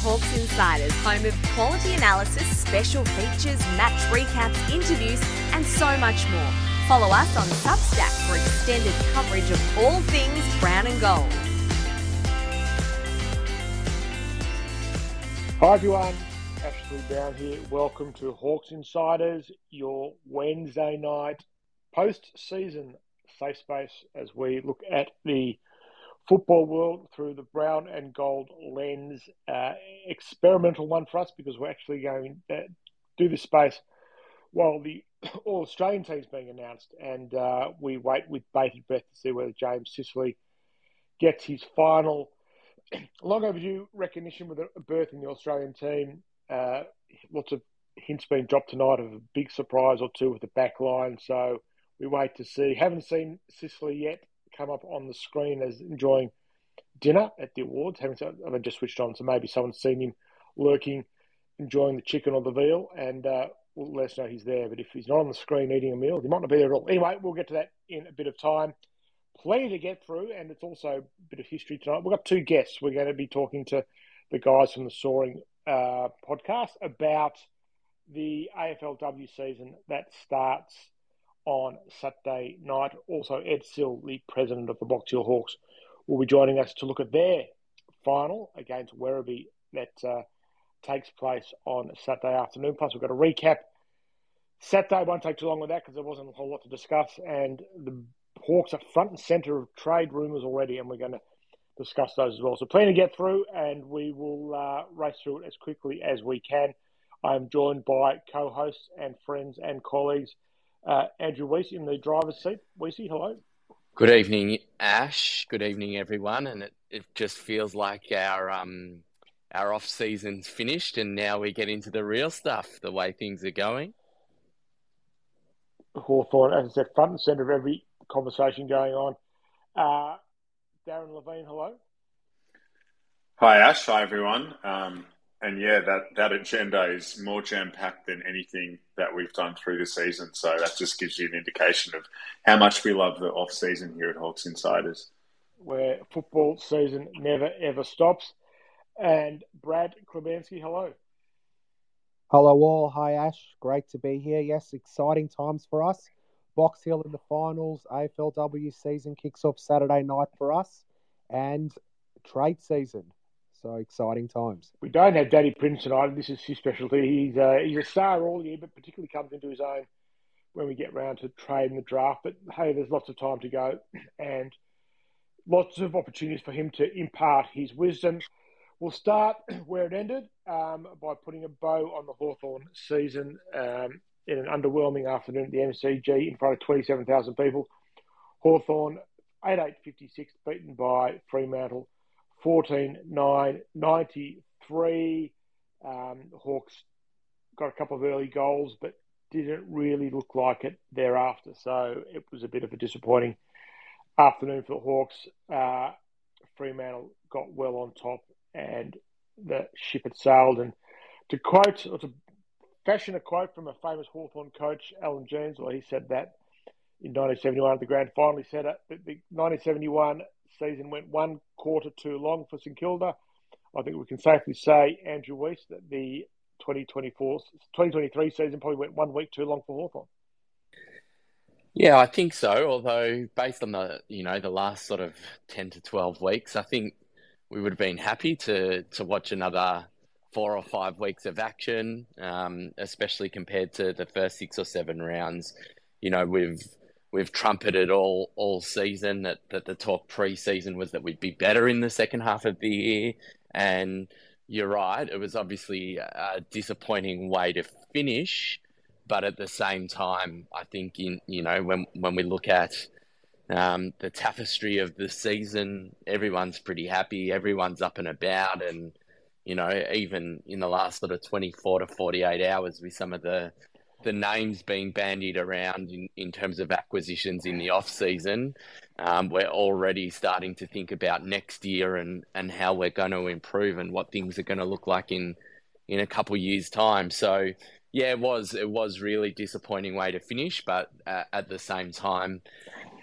Hawks Insiders, home of quality analysis, special features, match recaps, interviews, and so much more. Follow us on Substack for extended coverage of all things brown and gold. Hi everyone, Ashley Brown here. Welcome to Hawks Insiders, your Wednesday night post-season safe space as we look at the football world through the brown and gold lens. Uh, experimental one for us because we're actually going to do this space while the All Australian team's being announced, and uh, we wait with bated breath to see whether James Sicily gets his final long overdue recognition with a berth in the Australian team. Uh, lots of hints being dropped tonight of a big surprise or two with the back line. So we wait to see. Haven't seen Sicily yet come up on the screen as enjoying dinner at the awards. Haven't I've just switched on, so maybe someone's seen him lurking, enjoying the chicken or the veal, and uh, will let us know he's there. But if he's not on the screen eating a meal, he might not be there at all. Anyway, we'll get to that in a bit of time. Plenty to get through, and it's also a bit of history tonight. We've got two guests. We're going to be talking to the guys from the Soaring uh, podcast about the AFLW season that starts on Saturday night. Also, Ed Sill, the president of the Box Hill Hawks, will be joining us to look at their final against Werribee that uh, takes place on Saturday afternoon. Plus, we've got a recap. Saturday won't take too long with that because there wasn't a whole lot to discuss, and the Hawks are front and centre of trade rumours already, and we're going to discuss those as well. So, plenty to get through, and we will uh, race through it as quickly as we can. I'm joined by co-hosts and friends and colleagues uh, Andrew Weese in the driver's seat. Weese, hello. Good evening, Ash. Good evening, everyone. And it, it just feels like our um, our off season's finished, and now we get into the real stuff. The way things are going. Hawthorn, as I said, front and centre of every conversation going on. Uh, Darren Levine, hello. Hi, Ash. Hi, everyone. Um, and yeah, that, that agenda is more jam packed than anything that we've done through the season. So that just gives you an indication of how much we love the off season here at Hawks Insiders. Where football season never ever stops. And Brad Klebanski, hello. Hello all. Hi Ash. Great to be here. Yes, exciting times for us. Box Hill in the finals. AFLW season kicks off Saturday night for us. And trade season so exciting times. We don't have Daddy Prince tonight. This is his specialty. He's a, he's a star all year, but particularly comes into his own when we get round to trade and the draft. But hey, there's lots of time to go and lots of opportunities for him to impart his wisdom. We'll start where it ended um, by putting a bow on the Hawthorn season um, in an underwhelming afternoon at the MCG in front of 27,000 people. Hawthorn 8 8 56, beaten by Fremantle 14 9 93. Um, Hawks got a couple of early goals, but didn't really look like it thereafter. So it was a bit of a disappointing afternoon for the Hawks. Uh, Fremantle got well on top and the ship had sailed. And to quote, or to fashion a quote from a famous Hawthorn coach, Allan Jeans, well, he said that in 1971 at the grand final. He said it, the 1971 season went one quarter too long for St Kilda. I think we can safely say, Andrew Weiss, that the 2024, 2023 season probably went one week too long for Hawthorn. Yeah, I think so. Although, based on the you know the last sort of ten to twelve weeks, I think we would have been happy to to watch another four or five weeks of action, um, especially compared to the first six or seven rounds. You know, we've we've trumpeted all all season that, that the talk pre-season was that we'd be better in the second half of the year. And you're right it was obviously a disappointing way to finish. But at the same time i think in you know when when we look at um, the tapestry of the season everyone's pretty happy everyone's up and about. And you know even in the last sort of 24 to 48 hours with some of the the names being bandied around in, in terms of acquisitions in the off season, um, we're already starting to think about next year and, and how we're going to improve and what things are going to look like in in a couple years time. So yeah, it was it was really disappointing way to finish, but uh, at the same time,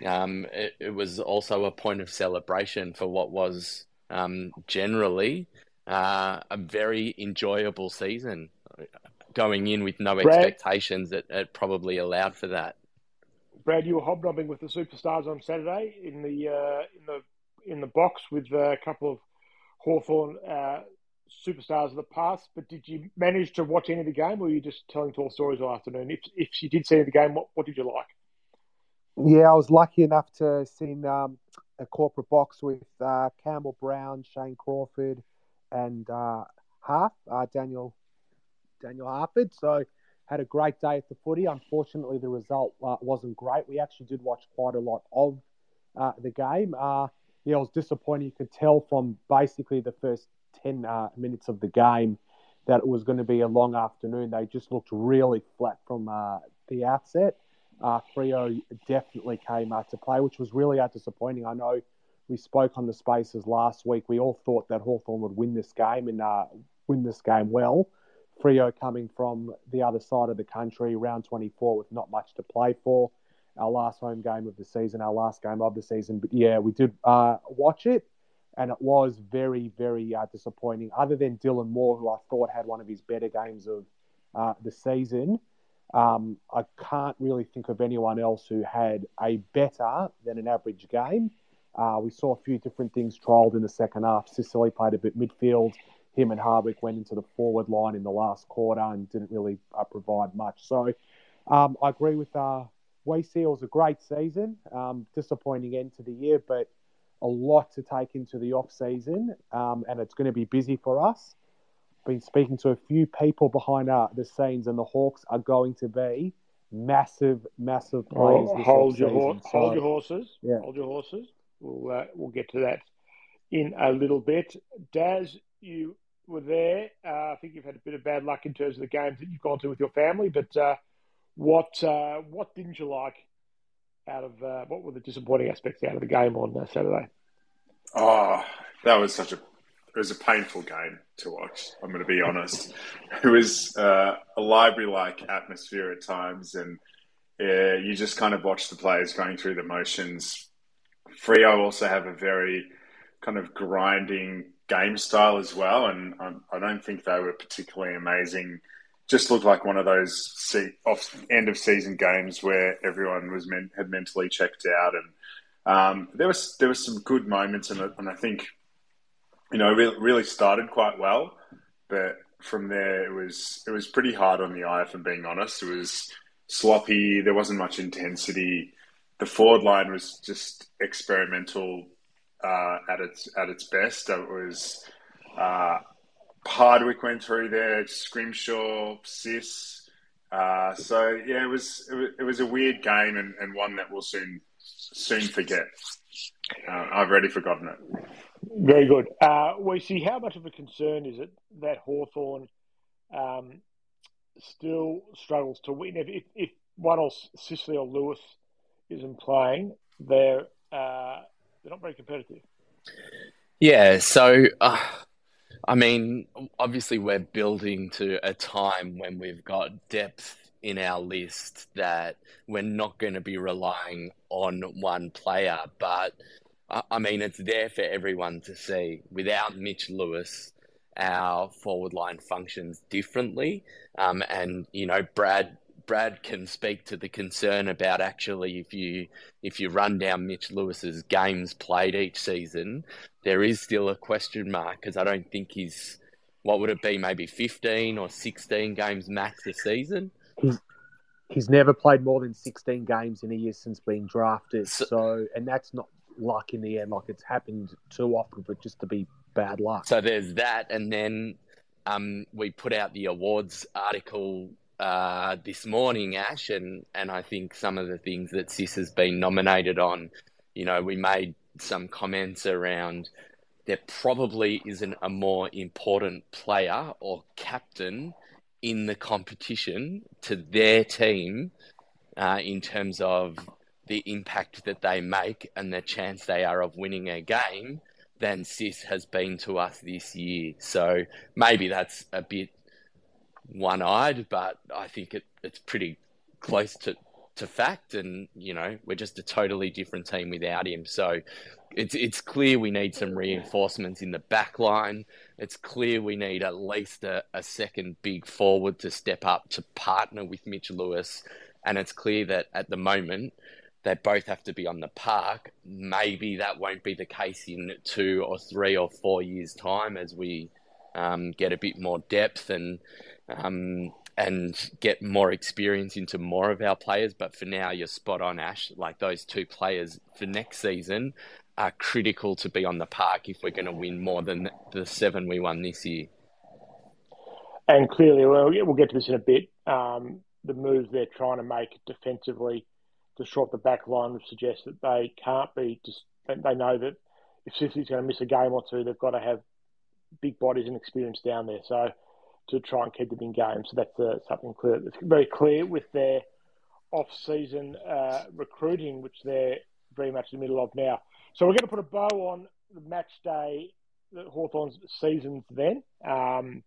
um, it, it, was also a point of celebration for what was um, generally uh, a very enjoyable season. Going in with no Brad- expectations, it, it probably allowed for that. Brad, you were hobnobbing with the superstars on Saturday in the uh, in the in the box with a couple of Hawthorn uh, superstars of the past. But did you manage to watch any of the game, or were you just telling tall stories all afternoon? If if you did see any of the game, what, what did you like? Yeah, I was lucky enough to see um, a corporate box with uh, Campbell Brown, Shane Crawford, and uh, Half uh, Daniel Daniel Harford. So had a great day at the footy. Unfortunately, the result uh, wasn't great. We actually did watch quite a lot of uh, the game. Uh, yeah, it was disappointing. You could tell from basically the first 10 uh, minutes of the game that it was going to be a long afternoon. They just looked really flat from uh, the outset. Uh, definitely came out to play, which was really disappointing. I know we spoke on the spaces last week. We all thought that Hawthorn would win this game and uh, win this game well. Freo coming from the other side of the country, round 24, with not much to play for. Our last home game of the season, our last game of the season. But yeah, we did uh, watch it, and it was very, very uh, disappointing. Other than Dylan Moore, who I thought had one of his better games of uh, the season, um, I can't really think of anyone else who had a better than an average game. Uh, we saw a few different things trialled in the second half. Sicily played a bit midfield him and Hardwick went into the forward line in the last quarter and didn't really uh, provide much. So um, I agree with uh. It was a great season, um, disappointing end to the year, but a lot to take into the off season, um, and it's going to be busy for us. Been speaking to a few people behind uh, the scenes, and the Hawks are going to be massive, massive plays. Oh, hold your horse, so, hold your horses. Yeah. Hold your horses. We'll uh, we'll get to that in a little bit. Daz, you were there. Uh, I think you've had a bit of bad luck in terms of the games that you've gone to with your family. But uh, what uh, what didn't you like out of uh, what were the disappointing aspects out of the game on uh, Saturday? Oh, that was such a it was a painful game to watch. I'm going to be honest. It was uh, a library-like atmosphere at times, and you just kind of watch the players going through the motions. Freo also have a very kind of grinding game style as well, and I, I don't think they were particularly amazing. Just looked like one of those se- off end of season games where everyone was meant, had mentally checked out, and um, there was there was some good moments it, and I think you know really, really started quite well, but from there it was it was pretty hard on the eye. I'm being honest, it was sloppy. There wasn't much intensity. The forward line was just experimental uh, at its at its best. It was uh, Hardwick went through there, Scrimshaw, Sis. Uh, so yeah, it was, it was a weird game and, and one that we'll soon soon forget. Uh, I've already forgotten it. Very good. Uh, we see how much of a concern is it that Hawthorn um, still struggles to win. If, if, if one or Sicily or Lewis isn't playing, they're uh, they're not very competitive. Yeah, so uh, I mean, obviously we're building to a time when we've got depth in our list that we're not going to be relying on one player, but I mean, it's there for everyone to see. Without Mitch Lewis, our forward line functions differently, um, and you know, Brad Brad can speak to the concern about actually if you if you run down Mitch Lewis's games played each season, there is still a question mark because I don't think he's what would it be maybe 15 or 16 games max a season. He's he's never played more than 16 games in a year since being drafted. So, so and that's not luck in the end. Like it's happened too often for just to be bad luck. So there's that, and then um, we put out the awards article uh, this morning, Ash, and, and I think some of the things that Sis has been nominated on, you know, we made some comments around there probably isn't a more important player or captain in the competition to their team uh, in terms of the impact that they make and the chance they are of winning a game than Sis has been to us this year. So maybe that's a bit one eyed, but I think it, it's pretty close to to fact, and you know we're just a totally different team without him. So it's it's clear we need some reinforcements in the back line. It's clear we need at least a, a second big forward to step up to partner with Mitch Lewis, and it's clear that at the moment they both have to be on the park. Maybe that won't be the case in two or three or four years' time as we um, get a bit more depth and um, and get more experience into more of our players. But for now, you're spot on, Ash. Like those two players for next season are critical to be on the park if we're going to win more than the seven we won this year. And clearly, well, we'll get to this in a bit. Um, the moves they're trying to make defensively to short the back line would suggest that they can't be just. They know that if Sicily's going to miss a game or two, they've got to have big bodies and experience down there. So to try and keep them in games. So that's uh, something clear. It's very clear with their off-season uh, recruiting, which they're very much in the middle of now. So we're going to put a bow on the match day, the Hawthorn's seasons then. Um,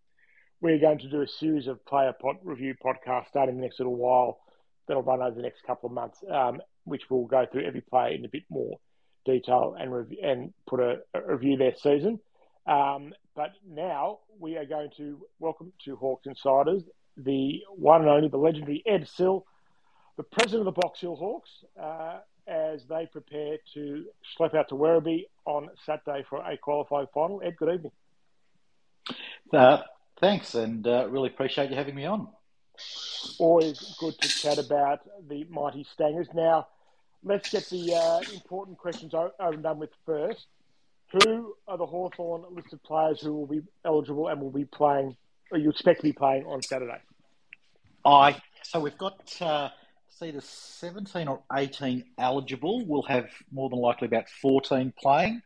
we're going to do a series of player pod review podcasts starting the next little while that'll run over the next couple of months, um, which will go through every player in a bit more detail and rev- and put a, a, review their season. Um, but now we are going to welcome to Hawks Insiders the one and only, the legendary Ed Sill, the president of the Box Hill Hawks, uh, as they prepare to schlep out to Werribee on Saturday for a qualifying final. Ed, good evening. Uh, thanks, and uh, really appreciate you having me on. Always good to chat about the mighty Stangers. Now, let's get the uh, important questions over and done with first. Who are the Hawthorn listed players who will be eligible and will be playing, or you expect to be playing on Saturday? I so we've got uh, the seventeen or eighteen eligible. We'll have more than likely about fourteen playing,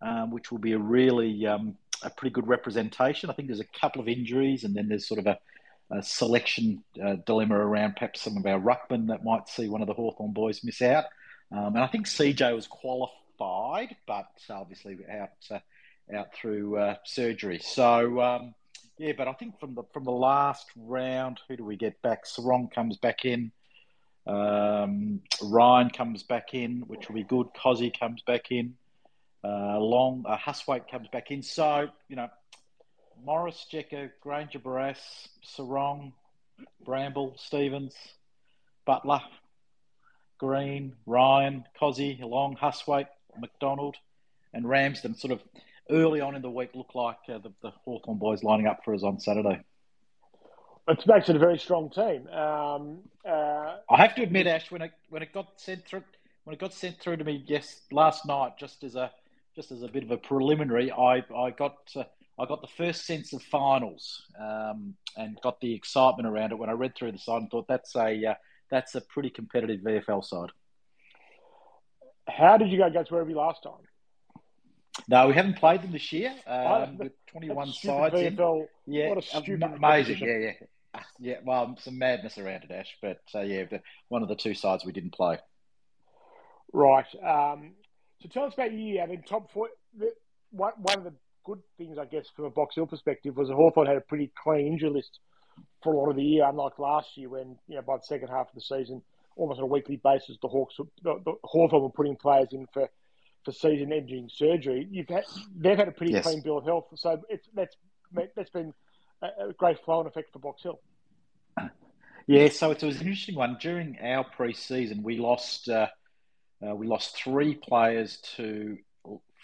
um, which will be a really um, a pretty good representation. I think there's a couple of injuries, and then there's sort of a a selection uh, dilemma around perhaps some of our ruckmen that might see one of the Hawthorn boys miss out. Um, and I think CJ was qualified, but obviously out uh, out through uh, surgery. So um, yeah, but I think from the from the last round, who do we get back? Serong comes back in. Um, Ryan comes back in, which will be good. Cozzy comes back in. Uh, Long uh, Hustwaite comes back in. So you know, Morris, Jecker, Grainger, Barras, Serong, Bramble, Stephens, Butler, Greene, Ryan, Cozzy, Long, Hustwaite, Macdonald, and Ramsden sort of early on in the week look like uh, the, the Hawthorn boys lining up for us on Saturday. It makes it a very strong team. Um, uh, I have to admit, Ash, when it when it got sent through when it got sent through to me yes last night, just as a just as a bit of a preliminary, I I got uh, I got the first sense of finals um, and got the excitement around it when I read through the side and thought that's a uh, that's a pretty competitive VFL side. How did you go against Werribee last time? No, we haven't played them this year. Um, with 21 sides. VFL, in. Yeah, amazing. Yeah, yeah. Ah, yeah, well, some madness around it, Ash. But uh, yeah, one of the two sides we didn't play. Right. Um, so tell us about you. I mean, top four. The, one, of the good things, I guess, from a Box Hill perspective was Hawthorn had a pretty clean injury list for a lot of the year, unlike last year when, you know, by the second half of the season, almost on a weekly basis, the Hawks, the, the Hawthorn were putting players in for, for season-ending surgery. You've had, they've had a pretty yes. clean bill of health, so it's that's that's been a, great flow and effect for Box Hill. Yeah, so it was an interesting one. During our pre-season, we lost uh, uh, we lost three players to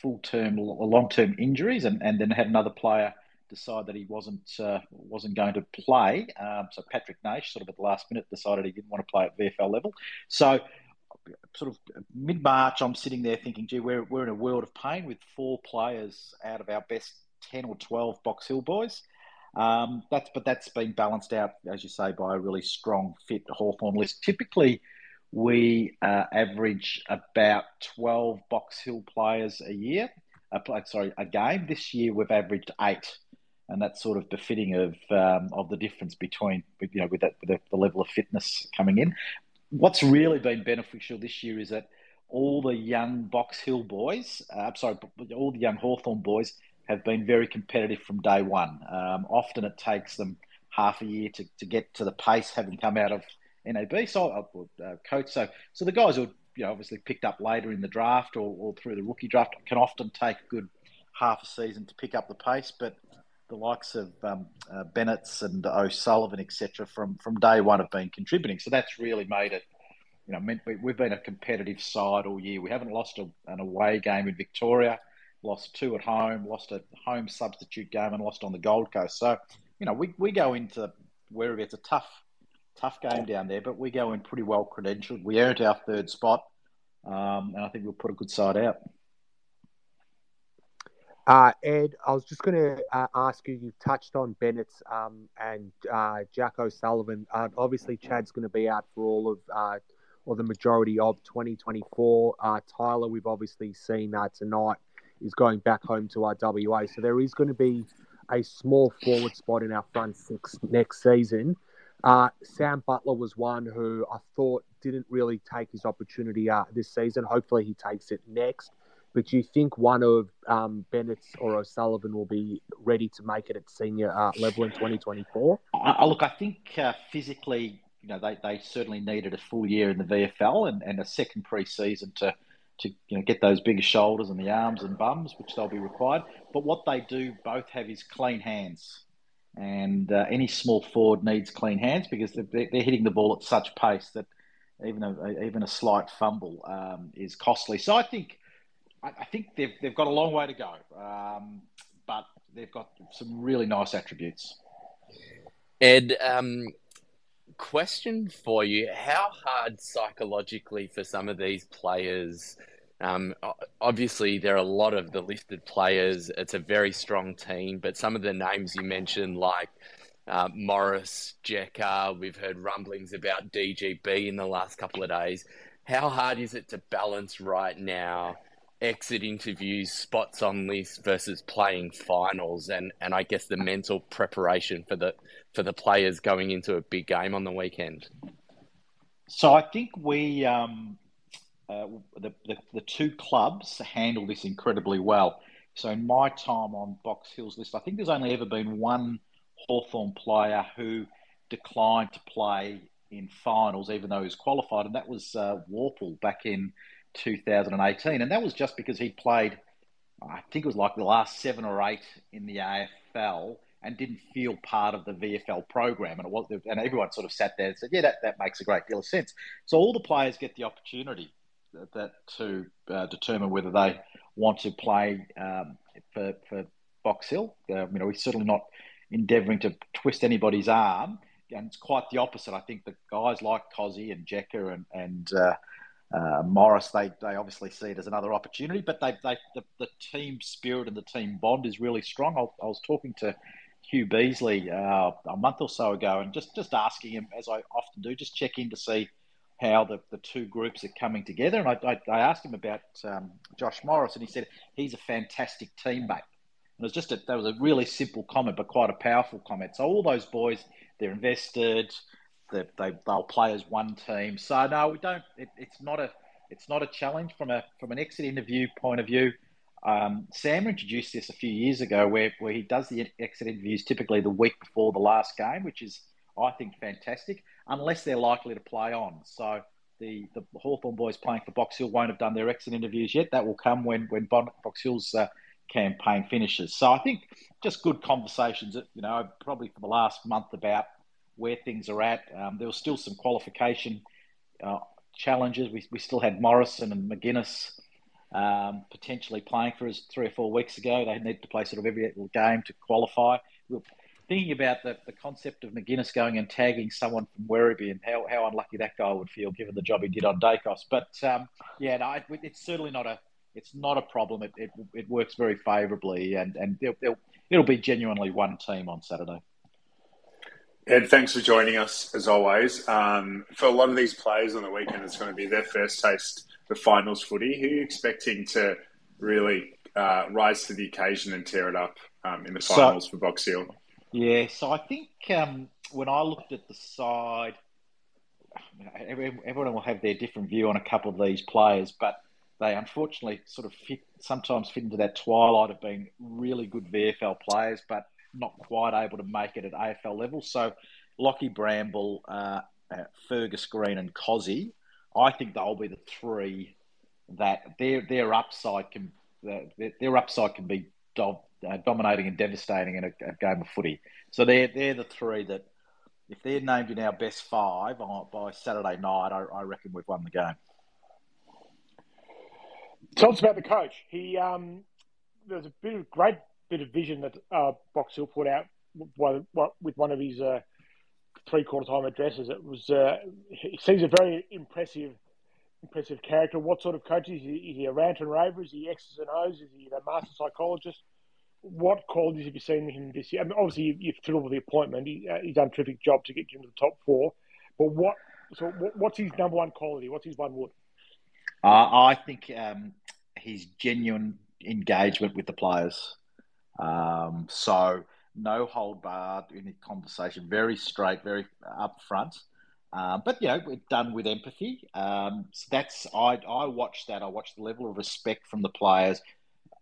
full term, long term injuries, and, and then had another player decide that he wasn't uh, wasn't going to play. Um, so Patrick Naish, sort of at the last minute, decided he didn't want to play at VFL level. So sort of mid March, I'm sitting there thinking, gee, we're we're in a world of pain with four players out of our best ten or twelve Box Hill boys. Um, that's but that's been balanced out, as you say, by a really strong fit Hawthorn list. Typically we uh, average about 12 Box Hill players a year. Uh, sorry, a game. This year we've averaged eight, and that's sort of befitting of um, of the difference between you know with that with the, level of fitness coming in. What's really been beneficial this year is that all the young Box Hill boys, uh, sorry, all the young Hawthorn boys have been very competitive from day one. Um, often it takes them half a year to, to get to the pace, having come out of NAB so uh, coach. So so the guys who you know obviously picked up later in the draft or, or through the rookie draft can often take a good half a season to pick up the pace, but the likes of um, uh, Bennett's and O'Sullivan, etc., from from day one have been contributing. So that's really made it. You know, meant we've been a competitive side all year. We haven't lost a, an away game in Victoria, lost two at home, lost a home substitute game, and lost on the Gold Coast. So, you know, we, we go into wherever it's a tough tough game down there, but we go in pretty well credentialed. We earned our third spot, um, and I think we'll put a good side out. Uh, Ed, I was just going to uh, ask you. You've touched on Bennett um, and uh, Jack O'Sullivan. Uh, obviously, Chad's going to be out for all of uh, or the majority of 2024. Uh, Tyler, we've obviously seen tonight is going back home to our WA, so there is going to be a small forward spot in our front six next season. Sam Butler was one who I thought didn't really take his opportunity this season. Hopefully, he takes it next. But do you think one of um, Bennett's or O'Sullivan will be ready to make it at senior uh, level in 2024? I, look, I think uh, physically, you know, they, they certainly needed a full year in the VFL and, and a second pre-season to to you know get those bigger shoulders and the arms and bums, which they'll be required. But what they do both have is clean hands, and uh, any small forward needs clean hands because they're, they're, hitting the ball at such pace that even a even a slight fumble um, is costly. So I think I, think they've they've got a long way to go, um, but they've got some really nice attributes. Ed, um, question for you: How hard psychologically for some of these players? Um, obviously, there are a lot of the listed players. It's a very strong team, but some of the names you mentioned, like uh, Morris, Jekka, we've heard rumblings about DGB in the last couple of days. How hard is it to balance right now exit interviews, spots on list versus playing finals, and, and I guess the mental preparation for the for the players going into a big game on the weekend. So I think we um, uh, the, the, the two clubs handle this incredibly well. So in my time on Box Hill's list, I think there's only ever been one Hawthorn player who declined to play in finals, even though he was qualified, and that was uh, Worpel back in 2018, and that was just because he played, I think it was like the last seven or eight in the AFL and didn't feel part of the VFL program, and it was, and everyone sort of sat there and said, "Yeah, that, that makes a great deal of sense." So all the players get the opportunity that, that to uh, determine whether they want to play um, for for Box Hill. Uh, you know, we're certainly not endeavouring to twist anybody's arm, and it's quite the opposite. I think that guys like Cozzy and Jekka and and uh, uh, Morris, they, they obviously see it as another opportunity, but they, they the, the team spirit and the team bond is really strong. I, I was talking to Hugh Beasley uh, a month or so ago and just, just asking him, as I often do, just check in to see how the, the two groups are coming together. And I, I, I asked him about um, Josh Morris, and he said he's a fantastic teammate. And it was just a, that was a really simple comment, but quite a powerful comment. So all those boys, they're invested they, they they'll play as one team. So no, we don't. It, it's not a it's not a challenge from a from an exit interview point of view. Um, Sam introduced this a few years ago, where where he does the exit interviews typically the week before the last game, which is I think fantastic, unless they're likely to play on. So the the Hawthorn boys playing for Box Hill won't have done their exit interviews yet. That will come when when Box Hill's uh, campaign finishes. So I think just good conversations. You know, probably for the last month about where things are at. Um, there was still some qualification uh, challenges. We, we still had Morrison and Maginness um, potentially playing for us three or four weeks ago. They need to play sort of every game to qualify. We thinking about the, the concept of Maginness going and tagging someone from Werribee and how, how unlucky that guy would feel given the job he did on Daicos. But um, yeah, no, it, it's certainly not a it's not a problem. It, it, it works very favourably, and and it'll, it'll be genuinely one team on Saturday. Ed, thanks for joining us as always. Um, for a lot of these players on the weekend, it's going to be their first taste of finals footy. Who are you expecting to really uh, rise to the occasion and tear it up um, in the finals so, for Box Hill? Yeah, so I think um, when I looked at the side, everyone will have their different view on a couple of these players, but they unfortunately sort of fit sometimes fit into that twilight of being really good VFL players, but not quite able to make it at AFL level. So Lockie Bramble, uh, uh, Fergus Greene, and Cozzy, I think they'll be the three that their their upside can their, their upside can be do, uh, dominating and devastating in a, a, game of footy. So they're they're the three that if they're named in our best five by Saturday night, I, I reckon we've won the game. Tell us about the coach. He um, a bit of great bit of vision that uh, Box Hill put out with one of his uh, three quarter time addresses. It was uh, he seems a very impressive impressive character. What sort of coach is he? Is he a rant and raver? Is he X's and O's? Is he a master psychologist? What qualities have you seen in him this year? I mean, obviously, you, you're thrilled with the appointment. He, uh, he's done a terrific job to get you into the top four. But what? So, what, what's his number one quality? What's his one word? Uh, I think um, his genuine engagement with the players. Um, so no hold barred in the conversation, very straight, very upfront. Um, but you know, we're done with empathy. Um, so that's I I watched that. I watched the level of respect from the players,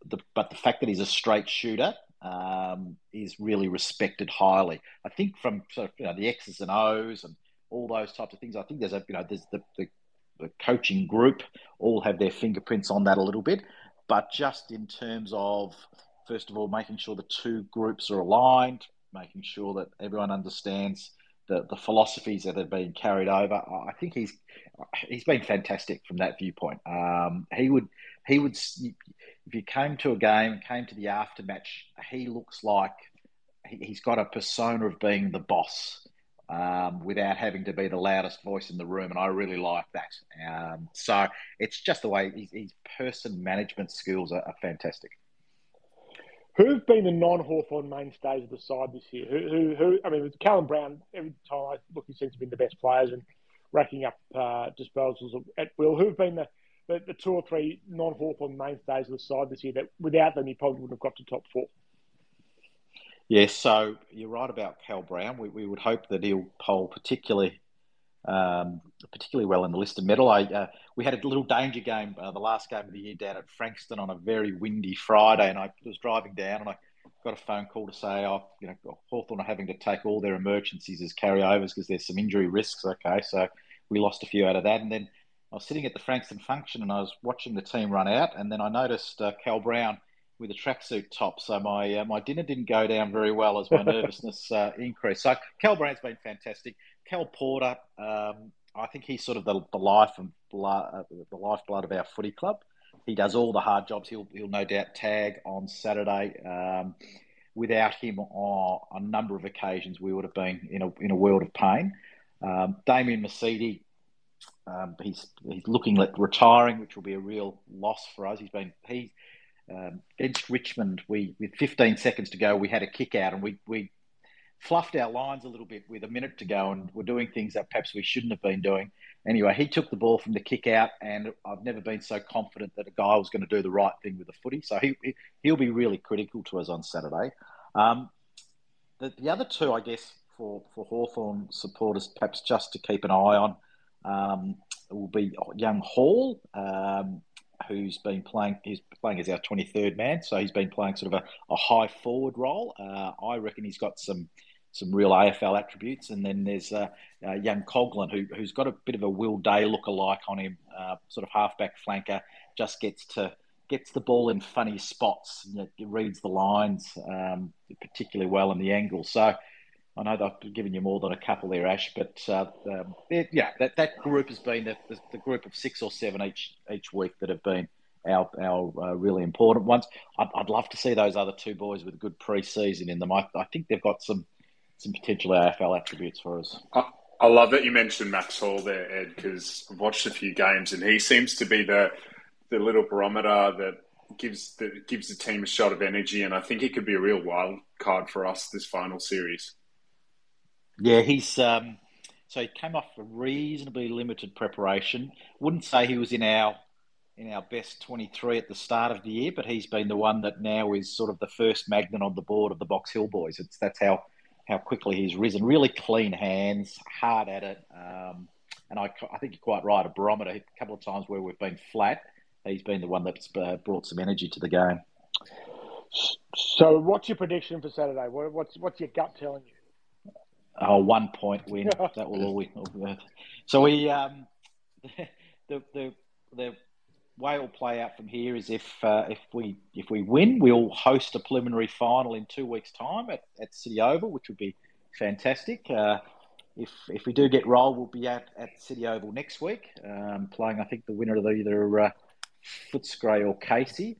the, but the fact that he's a straight shooter um, is really respected highly. I think from sort of you know the X's and O's and all those types of things. I think there's a you know there's the, the the coaching group all have their fingerprints on that a little bit. But just in terms of, first of all, making sure the two groups are aligned, making sure that everyone understands the, the philosophies that have been carried over. I think he's he's been fantastic from that viewpoint. Um, he would he would if you came to a game, came to the aftermatch, he looks like he, has got a persona of being the boss um, without having to be the loudest voice in the room, and I really like that. Um, so it's just the way his, his person management skills are, are, fantastic. Who've been the non-Hawthorn mainstays of the side this year? Who, who, who I mean, with Callum Brown, every time I look, he seems to be the best players and racking up uh, disposals at will. Who've been the, the, the two or three non-Hawthorn mainstays of the side this year that without them, he probably wouldn't have got to top four? Yes, so you're right about Cal Brown. We, we would hope that he'll poll particularly um, particularly well in the Liston medal. I, uh, we had a little danger game, uh, the last game of the year down at Frankston on a very windy Friday, and I was driving down and I got a phone call to say, oh, you know, Hawthorn are having to take all their emergencies as carryovers because there's some injury risks. Okay, so we lost a few out of that, and then I was sitting at the Frankston function and I was watching the team run out, and then I noticed uh, Cal Brown with a tracksuit top. So my uh, my dinner didn't go down very well as my nervousness uh, increased. So Cal Brown's been fantastic. Cal Porter, um, I think he's sort of the, the life and blood, uh, the lifeblood of our footy club. He does all the hard jobs. He'll he'll no doubt tag on Saturday. Um, without him on a number of occasions, we would have been in a in a world of pain. Um, Damien Mercedes, um, he's he's looking at retiring, which will be a real loss for us. He's been he um, against Richmond, we with 15 seconds to go, we had a kick out and we we fluffed our lines a little bit with a minute to go and we're doing things that perhaps we shouldn't have been doing. Anyway, he took the ball from the kick out, and I've never been so confident that a guy was going to do the right thing with the footy. So he he'll be really critical to us on Saturday. Um, the, the other two, I guess, for for Hawthorn supporters, perhaps just to keep an eye on, um, will be young Hall. Um, who's been playing. He's playing as our 23rd man, so he's been playing sort of a, a high forward role. Uh, I reckon he's got some some real AFL attributes. And then there's uh, uh, young Coughlin, who, who's got a bit of a Will Day look-alike on him, uh, sort of halfback flanker, just gets to gets the ball in funny spots, you reads the lines um, particularly well in the angle. So I know they've given you more than a couple there, Ash, but uh, um, yeah, that, that group has been the, the, the, group of six or seven each each week that have been our our uh, really important ones. I'd, I'd, love to see those other two boys with a good pre-season in them. I, I think they've got some some potential AFL attributes for us. I, I love that you mentioned Max Hall there, Ed, because I've watched a few games and he seems to be the the little barometer that gives the gives the team a shot of energy, and I think he could be a real wild card for us this final series. Yeah, he's um, so he came off a reasonably limited preparation. Wouldn't say he was in our in our best 23 at the start of the year, but he's been the one that now is sort of the first magnet on the board of the Box Hill boys. It's that's how how quickly he's risen. Really clean hands, hard at it, um, and I, I think you're quite right. A barometer. A couple of times where we've been flat, he's been the one that's uh, brought some energy to the game. So, what's your prediction for Saturday? What's what's your gut telling you? Oh, one point win. that will all we. So we um, the the the way it'll play out from here is if uh, if we if we win, we'll host a preliminary final in two weeks' time at, at City Oval, which would be fantastic. Uh, if if we do get rolled, we'll be at, at City Oval next week, um, playing I think the winner of either uh, Footscray or Casey,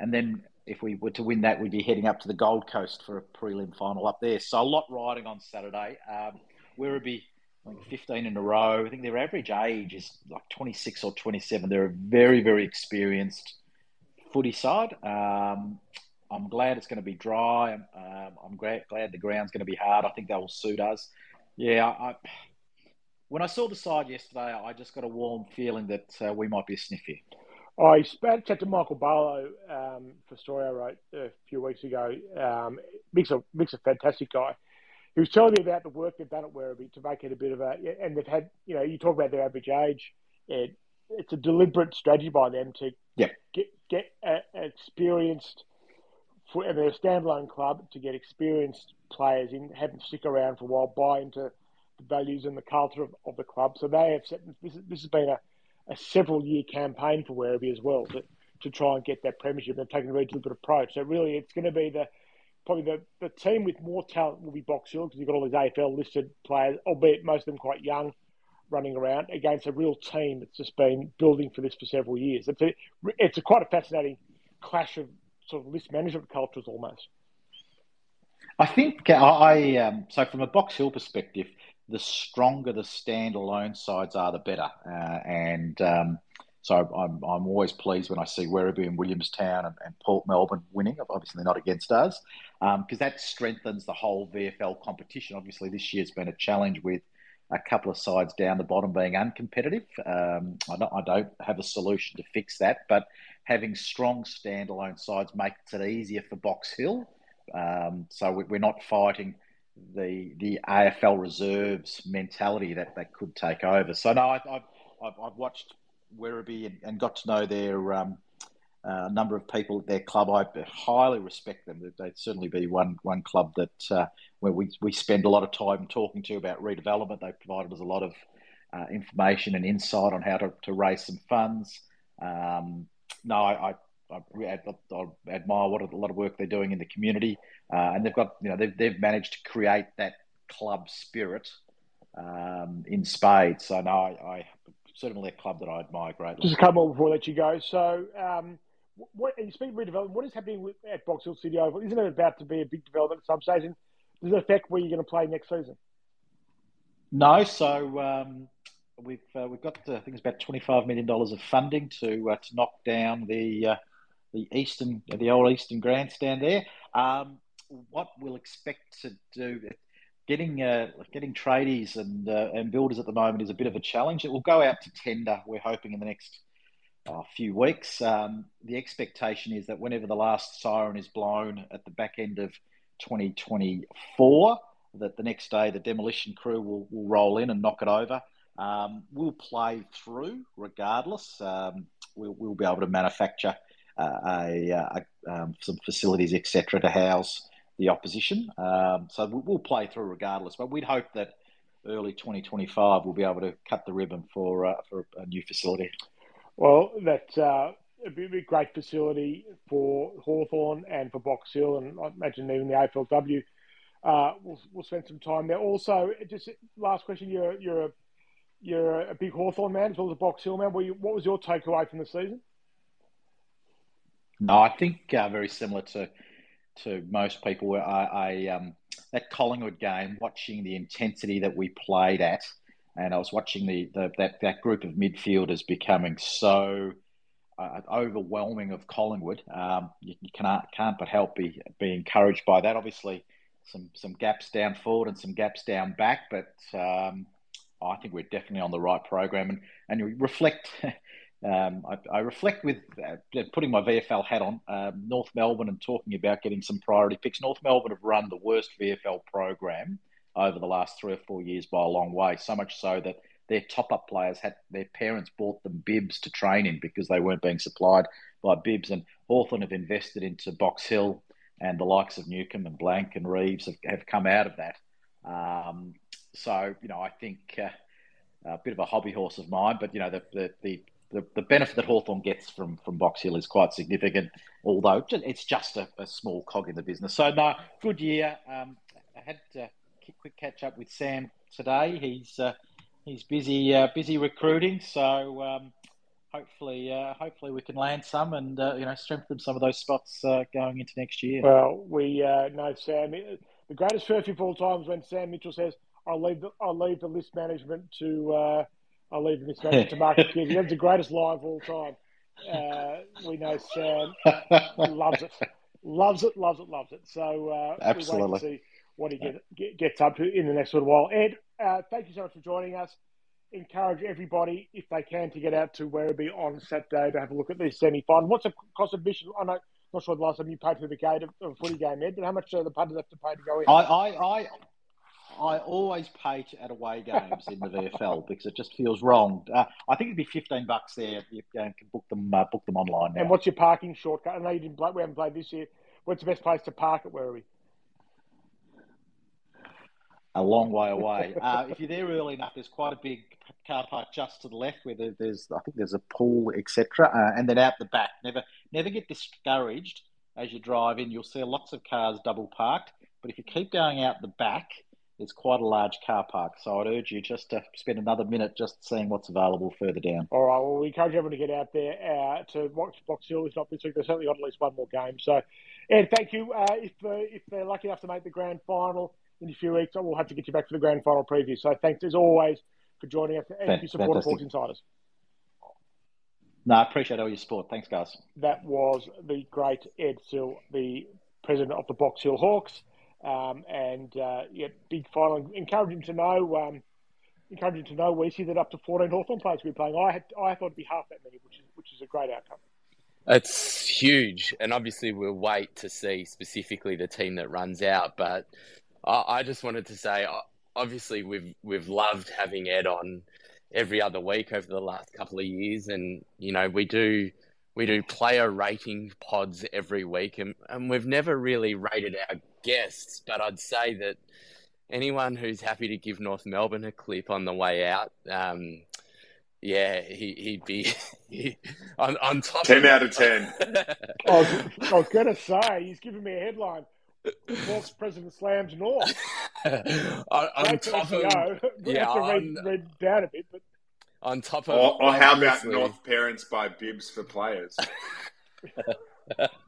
and then if we were to win that, we'd be heading up to the Gold Coast for a prelim final up there. So a lot riding on Saturday. Um, Werribee, I think 15 in a row. I think their average age is like 26 or 27. They're a very, very experienced footy side. Um, I'm glad it's going to be dry. Um, I'm glad, glad the ground's going to be hard. I think that will suit us. Yeah, I, when I saw the side yesterday, I just got a warm feeling that uh, we might be a sniff here. I spoke to Michael Barlow um, for a story I wrote a few weeks ago. Um, Mick's, a, Mick's a fantastic guy. He was telling me about the work they've done at Werribee to make it a bit of a, and they've had, you know, you talk about their average age. It, it's a deliberate strategy by them to yeah. get get experienced, for, and they're a standalone club to get experienced players in, have them stick around for a while, buy into the values and the culture of, of the club. So they have set, this, this has been a a several year campaign for Werribee as well to, to try and get that premiership. They're taking a very deliberate approach. So really, it's going to be the probably the, the team with more talent will be Box Hill because you've got all these AFL listed players, albeit most of them quite young, running around against a real team that's just been building for this for several years. It's a it's a quite a fascinating clash of sort of list management cultures almost. I think I um, so from a Box Hill perspective, the stronger the standalone sides are, the better. Uh, and um, so I'm, I'm always pleased when I see Werribee and Williamstown and, and Port Melbourne winning. Obviously, not against us because um, that strengthens the whole VFL competition. Obviously, this year's been a challenge with a couple of sides down the bottom being uncompetitive. Um, I, don't, I, don't, have a solution to fix that, but having strong standalone sides makes it easier for Box Hill. Um, so we're not fighting the the AFL reserves mentality that that could take over. So no, I, I've, I've watched Werribee and, and, got to know their um, uh, number of people at their club. I highly respect them. They'd certainly be one one club that uh, where we we spend a lot of time talking to about redevelopment. They provided us a lot of uh, information and insight on how to, to raise some funds. Um, no, I, I I, I, admire what a lot of work they're doing in the community, uh, and they've got you know they've they've managed to create that club spirit um, in spades. So no, I, I, certainly a club that I admire greatly. Just a couple more before I let you go. So, um, what you speak of redevelopment. What is happening with, at Box Hill City Oval? Isn't it about to be a big development at some stage? does it affect where you're going to play next season? No. So. Um, we've uh, we've got I think it's about twenty five million dollars of funding to uh, to knock down the uh, the eastern, the old eastern grandstand there. Um, what we'll expect to do, getting uh, getting tradies and uh, and builders at the moment is a bit of a challenge. It will go out to tender. We're hoping in the next uh, few weeks. Um, the expectation is that whenever the last siren is blown at the back end of 2024, that the next day the demolition crew will, will roll in and knock it over. Um, we'll play through regardless. Um, we'll, we'll be able to manufacture uh, a, uh, a um, some facilities, etc., to house the opposition. Um, so we'll play through regardless. But we'd hope that early 2025 we'll be able to cut the ribbon for uh, for a new facility. Well, that's uh, a, a great facility for Hawthorn and for Box Hill, and I imagine even the AFLW. Uh, we'll, we'll spend some time there. Also, just last question: You're you're a you're a big Hawthorn man as well as a Box Hill man. You, what was your takeaway from the season? No, I think uh, very similar to to most people. I, I um, that Collingwood game, watching the intensity that we played at, and I was watching the, the that that group of midfielders becoming so uh, overwhelming of Collingwood. Um, you, you, can't can't but help be be encouraged by that. Obviously, some some gaps down forward and some gaps down back, but um, I think we're definitely on the right program. And and you reflect um, I, I, reflect with uh, putting my VFL hat on um, North Melbourne and talking about getting some priority picks. North Melbourne have run the worst VFL program over the last three or four years by a long way. So much so that their top up players had their parents bought them bibs to train in because they weren't being supplied by bibs. And Hawthorn have invested into Box Hill, and the likes of Newcombe and Blank and Reeves have, have come out of that. Um, so you know, I think uh, a bit of a hobby horse of mine, but you know, the the the, the, the benefit that Hawthorn gets from from Box Hill is quite significant, although it's just a, a small cog in the business. So no, good year. Um, I had a quick catch up with Sam today. He's uh, he's busy uh, busy recruiting, so um, hopefully uh, hopefully we can land some and uh, you know strengthen some of those spots uh, going into next year. Well, we uh, know Sam. The greatest furphy of all times when Sam Mitchell says, "I'll leave the I'll leave the list management to I'll leave the list management to Marcus Keating." That's the greatest lie of all time. Uh, we know Sam loves it, loves it, loves it, loves it. So absolutely. we wait to see what he get, get, gets up to in the next little while. Ed, thank you so much for joining us encourage everybody, if they can, to get out to Werribee on Saturday to have a look at this semi final. What's the cost of admission? I know, not sure the last time you paid for the gate of a footy game, Ed, but how much do the punters have to pay to go in? I, I, I, I always pay to, at away games in the VFL because it just feels wrong. Uh, I think it'd be fifteen bucks there. If you can book them, uh, book them online. Now. And what's your parking shortcut? I know you didn't play, we haven't played this year. What's the best place to park at Werribee? a long way away. Uh, if you're there early enough, there's quite a big car park just to the left where there's, I think there's a pool, etc. Uh, and then out the back. Never, never get discouraged as you drive in. You'll see lots of cars double parked, but if you keep going out the back, there's quite a large car park. So I'd urge you just to spend another minute just seeing what's available further down. All right. Well, we encourage everyone to get out there uh, to watch Box Hill. It's not this week. They've certainly got at least one more game. So, Ed, thank you. Uh, if uh, if they're lucky enough to make the grand final in a few weeks. We'll have to get you back for the grand final preview. So thanks as always for joining us and for supporting Hawks Insiders. No, I appreciate all your support. Thanks, guys. That was the great Ed Sill, the president of the Box Hill Hawks. Um, and uh, yeah, big final. Encouraging to know. Um, encourage him to know. We see that up to 14 Hawthorn players will be playing. I had, I thought it'd be half that many, which is which is a great outcome. It's huge, and obviously we'll wait to see specifically the team that runs out. But I just wanted to say, obviously, we've we've loved having Ed on every other week over the last couple of years, and you know we do we do player rating pods every week, and, and we've never really rated our guests. But I'd say that anyone who's happy to give North Melbourne a clip on the way out, um, yeah, he, he'd be he, on, on top. Ten of, out of ten. I was, was going to say he's giving me a headline. Hawks President slams North. on, on top of, yeah, on, read, read, down a bit, but on top of, or, or how about North parents buy bibs for players?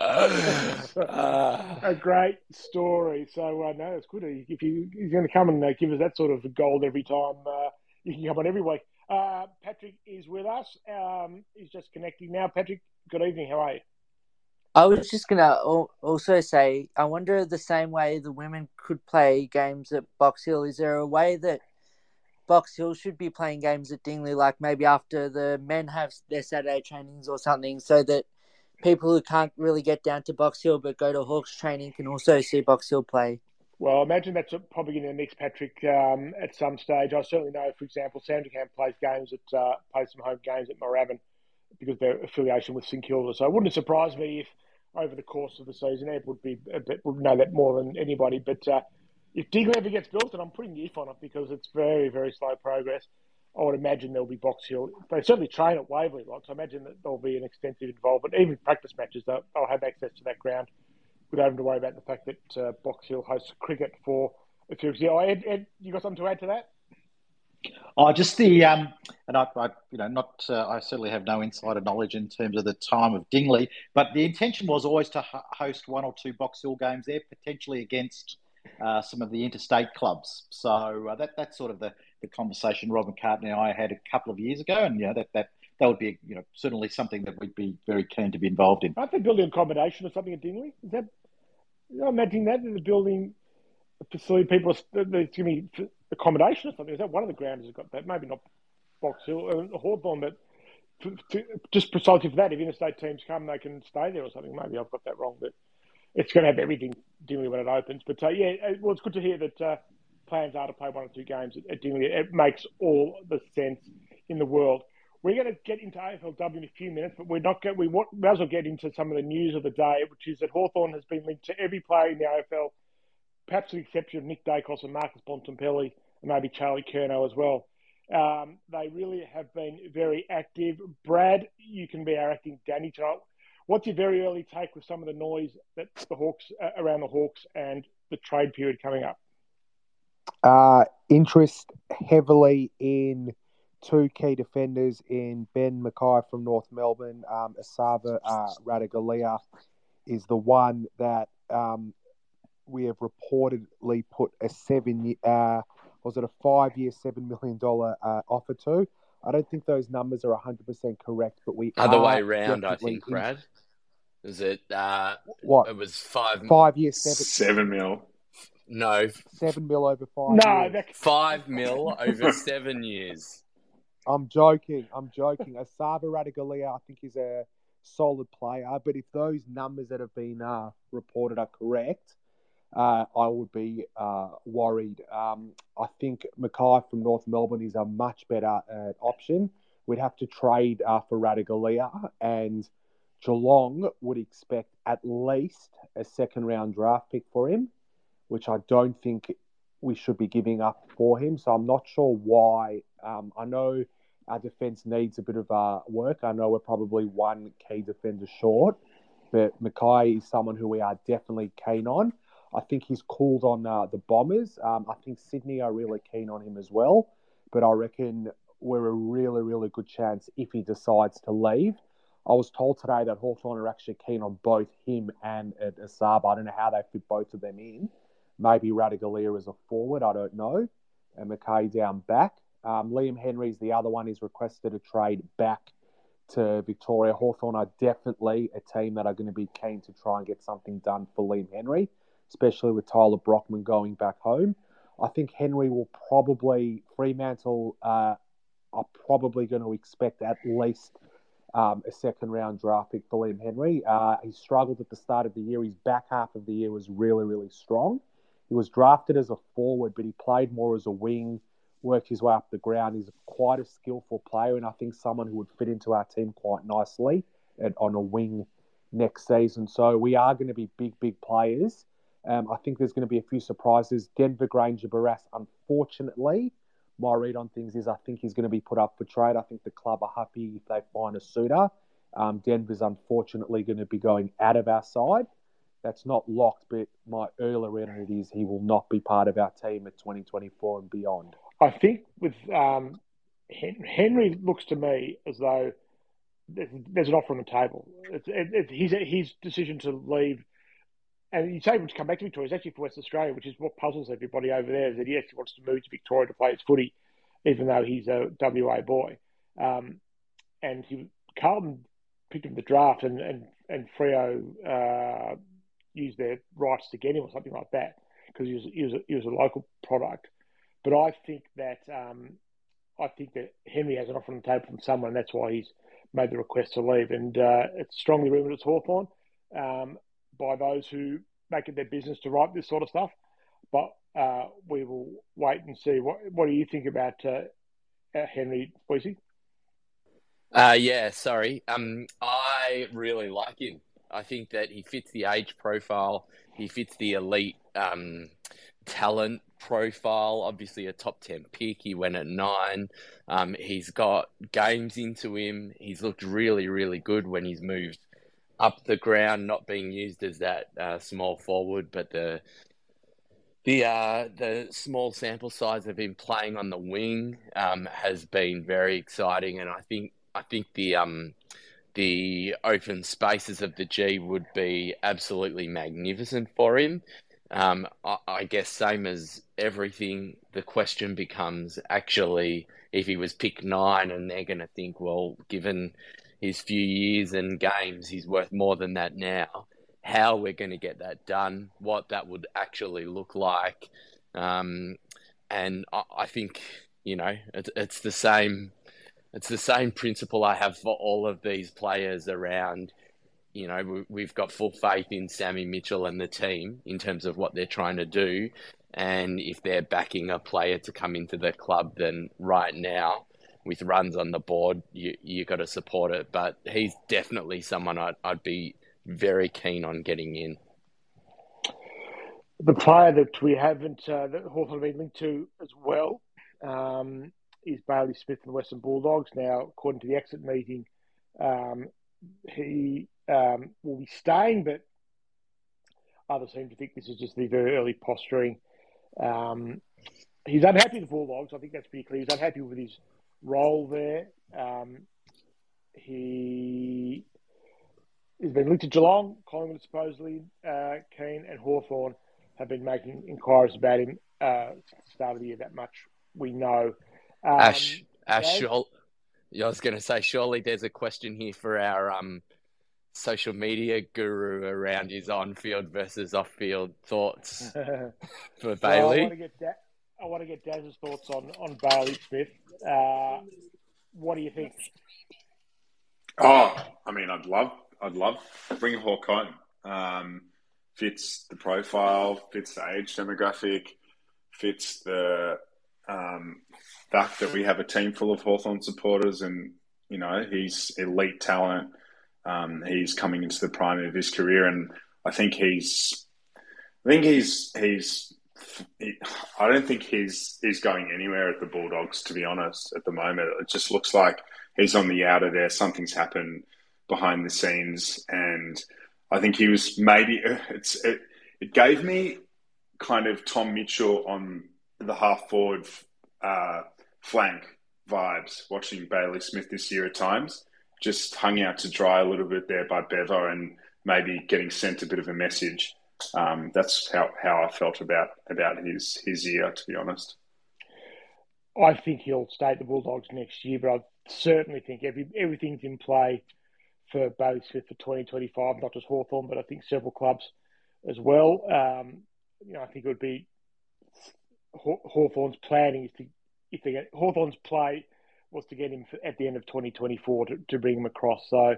a great story. So uh, no, it's good. If you he's going to come and uh, give us that sort of gold every time, uh, you can come on every week. Uh, Patrick is with us. Um, he's just connecting now. Patrick, good evening. How are you? I was just gonna also say, I wonder the same way the women could play games at Box Hill. Is there a way that Box Hill should be playing games at Dingley, like maybe after the men have their Saturday trainings or something, so that people who can't really get down to Box Hill but go to Hawks training can also see Box Hill play? Well, I imagine that's probably in the mix, Patrick, um, at some stage. I certainly know, for example, Sandringham plays games at uh, plays some home games at Moorabbin because of their affiliation with St Kilda. So it wouldn't surprise me if over the course of the season. Ed would be a bit, would know that more than anybody. But uh, if Dingley ever gets built, and I'm putting the if on it because it's very, very slow progress, I would imagine there'll be Box Hill. They certainly train at Waverley lots. I imagine that there'll be an extensive involvement. Even practice matches, they'll, they'll have access to that ground without having to worry about the fact that uh, Box Hill hosts cricket for a few years. Oh, Ed, Ed, you got something to add to that? Oh, just the um, and I, I you know, not uh, I certainly have no insider knowledge in terms of the time of Dingley, but the intention was always to host one or two Box Hill games there, potentially against uh, some of the interstate clubs. So uh, that that's sort of the, the conversation Rob McCartney and I had a couple of years ago, and you know that that that would be you know certainly something that we'd be very keen to be involved in. Aren't they building accommodation or something at Dingley? Is that? You imagine that in the building facility people are, going to be accommodation or something. Is that one of the grounds has got that? Maybe not Box Hill, uh, Hawthorn, but to, to, just precisely for that, if interstate teams come, they can stay there or something. Maybe I've got that wrong, but it's going to have everything Dingley when it opens. But uh, yeah, uh, well, it's good to hear that uh, plans are to play one or two games at, Dingley. It makes all the sense in the world. We're going to get into AFLW in a few minutes, but we're not going. we want, as well get into some of the news of the day, which is that Hawthorn has been linked to every player in the AFL perhaps with the exception of Nick Daicos and Marcus Bontempelli, and maybe Charlie Curnow as well. Um, they really have been very active. Brad, you can be our acting Danny tonight. What's your very early take with some of the noise that the Hawks uh, around the Hawks and the trade period coming up? Uh, interest heavily in two key defenders in Ben McKay from North Melbourne. Um, Esava uh, Ratugolea is the one that um, we have reportedly put a seven uh, was it a five year, $7 million uh, offer to? I don't think those numbers are 100% correct, but we other way around, I think, in... Brad. Is it uh, what? It was five five years, seven, seven mil. No, seven mil over five. No, years. five mil over seven years. I'm joking. I'm joking. Esava Ratugolea, I think, is a solid player, but if those numbers that have been uh, reported are correct, uh, I would be uh, worried. Um, I think McKay from North Melbourne is a much better uh, option. We'd have to trade uh, for Ratugolea, and Geelong would expect at least a second round draft pick for him, which I don't think we should be giving up for him. So I'm not sure why. Um, I know our defence needs a bit of uh, work. I know we're probably one key defender short, but McKay is someone who we are definitely keen on. I think he's called on uh, the Bombers. Um, I think Sydney are really keen on him as well. But I reckon we're a really, really good chance if he decides to leave. I was told today that Hawthorn are actually keen on both him and uh, Esava. I don't know how they fit both of them in. Maybe Ratugolea as a forward, I don't know. And McKay down back. Um, Liam Henry's the other one. He's requested a trade back to Victoria. Hawthorn are definitely a team that are going to be keen to try and get something done for Liam Henry especially with Tyler Brockman going back home. I think Henry will probably, Fremantle uh, are probably going to expect at least um, a second round draft pick for Liam Henry. Uh, he struggled at the start of the year. His back half of the year was really, really strong. He was drafted as a forward, but he played more as a wing, worked his way up the ground. He's quite a skillful player, and I think someone who would fit into our team quite nicely at, on a wing next season. So we are going to be big, big players. Um, I think there's going to be a few surprises. Denver Grainger Barras, unfortunately, my read on things is I think he's going to be put up for trade. I think the club are happy if they find a suitor. Um, Denver's unfortunately going to be going out of our side. That's not locked, but my earlier it is he will not be part of our team at 2024 and beyond. I think with um, Henry looks to me as though there's an offer on the table. It's, it, his, his decision to leave and he's able to come back to Victoria. He's actually for West Australia, which is what puzzles everybody over there. Is that he actually wants to move to Victoria to play his footy, even though he's a WA boy. Um, and he Carlton picked him the draft, and and and Freo uh, used their rights to get him or something like that because he was he was a, he was a local product. But I think that um, I think that Henry has an offer on the table from someone, and that's why he's made the request to leave. And uh, it's strongly rumoured it's Hawthorn. Um, by those who make it their business to write this sort of stuff. But uh, we will wait and see. What What do you think about uh, uh Henry Boise? Uh, yeah, sorry. Um, I really like him. I think that he fits the age profile. He fits the elite um, talent profile. Obviously, a top 10 pick. He went at nine. Um, he's got games into him. He's looked really, really good when he's moved up the ground, not being used as that uh, small forward, but the the uh, the small sample size of him playing on the wing um, has been very exciting, and I think I think the um, the open spaces of the G would be absolutely magnificent for him. Um, I, I, guess same as everything, the question becomes actually if he was pick nine, and they're going to think, well, given his few years and games, he's worth more than that now. How we're going to get that done, what that would actually look like, um, and I, I, think you know it, it's the same. It's the same principle I have for all of these players around. You know, we, have got full faith in Sammy Mitchell and the team in terms of what they're trying to do, and if they're backing a player to come into the club, then right now with runs on the board, you you got to support it. But he's definitely someone I'd, I'd be very keen on getting in. the player that we haven't, uh, that Hawthorn have been linked to as well, um, is Bailey Smith and the Western Bulldogs. Now, according to the exit meeting, um, he um, will be staying, but others seem to think this is just the very early posturing. Um, he's unhappy with the Bulldogs. I think that's pretty clear. He's unhappy with his role there. Um, he has been linked to Geelong. Collingwood supposedly uh, keen, and Hawthorn have been making inquiries about him uh, since the start of the year. That much we know. Um, Ash, Ash, Dave? I was going to say, surely there's a question here for our um, social media guru around his on-field versus off-field thoughts for Bailey. Well, I want to get da- I want to get Daz's thoughts on on Bailey Smith. Uh, what do you think? Oh, I mean, I'd love, I'd love bring a Hawk home. Um, fits the profile, fits the age demographic, fits the um, fact that we have a team full of Hawthorn supporters and, you know, he's elite talent. Um, he's coming into the prime of his career. And I think he's, I think he's, he's, he, I don't think he's, he's going anywhere at the Bulldogs, to be honest, at the moment. It just looks like he's on the outer there. Something's happened behind the scenes. And I think he was maybe, it's, it, it gave me kind of Tom Mitchell on the half forward uh, flank vibes watching Bailey Smith this year at times. Just hung out to dry a little bit there by Bevo and maybe getting sent a bit of a message. Um, that's how, how I felt about about his his year, to be honest. I think he'll stay at the Bulldogs next year, but I certainly think every, everything's in play for Bailey Smith for 2025, not just Hawthorn, but I think several clubs as well. Um, you know, I think it would be Hawthorn's planning is to if they get Hawthorn's play was to get him at the end of 2024 to, to bring him across. So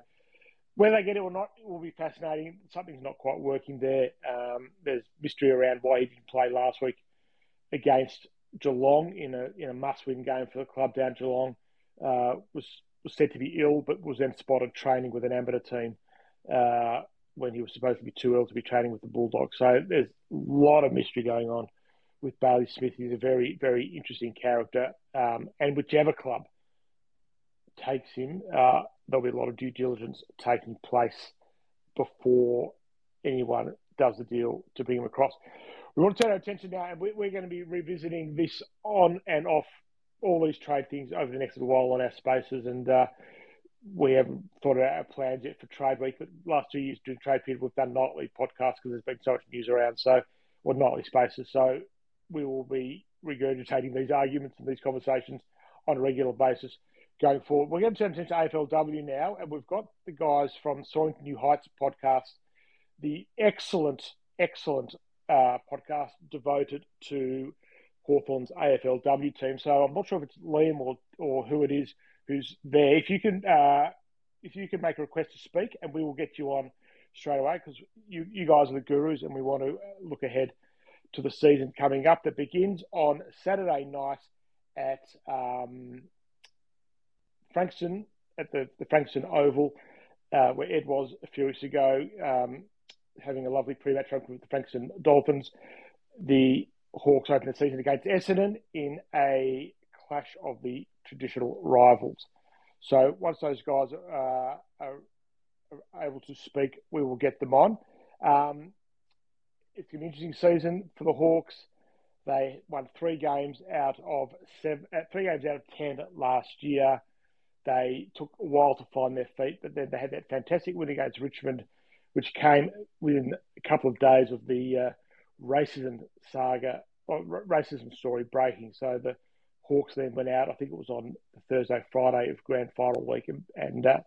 whether they get it or not it will be fascinating. Something's not quite working there. Um, there's mystery around why he didn't play last week against Geelong in a in a must-win game for the club down Geelong. Uh, was was said to be ill, but was then spotted training with an amateur team uh, when he was supposed to be too ill to be training with the Bulldogs. So there's a lot of mystery going on with Bailey Smith. He's a very, very interesting character. Um, and whichever club takes him, uh, there'll be a lot of due diligence taking place before anyone does the deal to bring him across. We want to turn our attention now, and we're going to be revisiting this on and off all these trade things over the next little while on our spaces. And uh, we haven't thought about our plans yet for trade week, but last two years doing trade period, we've done nightly podcasts because there's been so much news around. So, or nightly spaces. So we will be regurgitating these arguments and these conversations on a regular basis going forward. We're going to turn attention to AFLW now, and we've got the guys from Soaring to New Heights podcast, the excellent, excellent uh, podcast devoted to Hawthorn's AFLW team. So I'm not sure if it's Liam or, or who it is who's there. If you can, uh, if you can make a request to speak, and we will get you on straight away because you, you guys are the gurus, and we want to look ahead to the season coming up that begins on Saturday night at um, Frankston, at the, the Frankston Oval, uh, where Ed was a few weeks ago, um, having a lovely pre-match run with the Frankston Dolphins. The Hawks open the season against Essendon in a clash of the traditional rivals. So once those guys uh, are, are, able to speak, we will get them on. Um, it's an interesting season for the Hawks. They won three games out of seven, uh, three games out of ten last year. They took a while to find their feet, but then they had that fantastic win against Richmond, which came within a couple of days of the uh, racism saga racism story breaking. So the Hawks then went out. I think it was on Thursday, Friday of grand final week, and, and uh,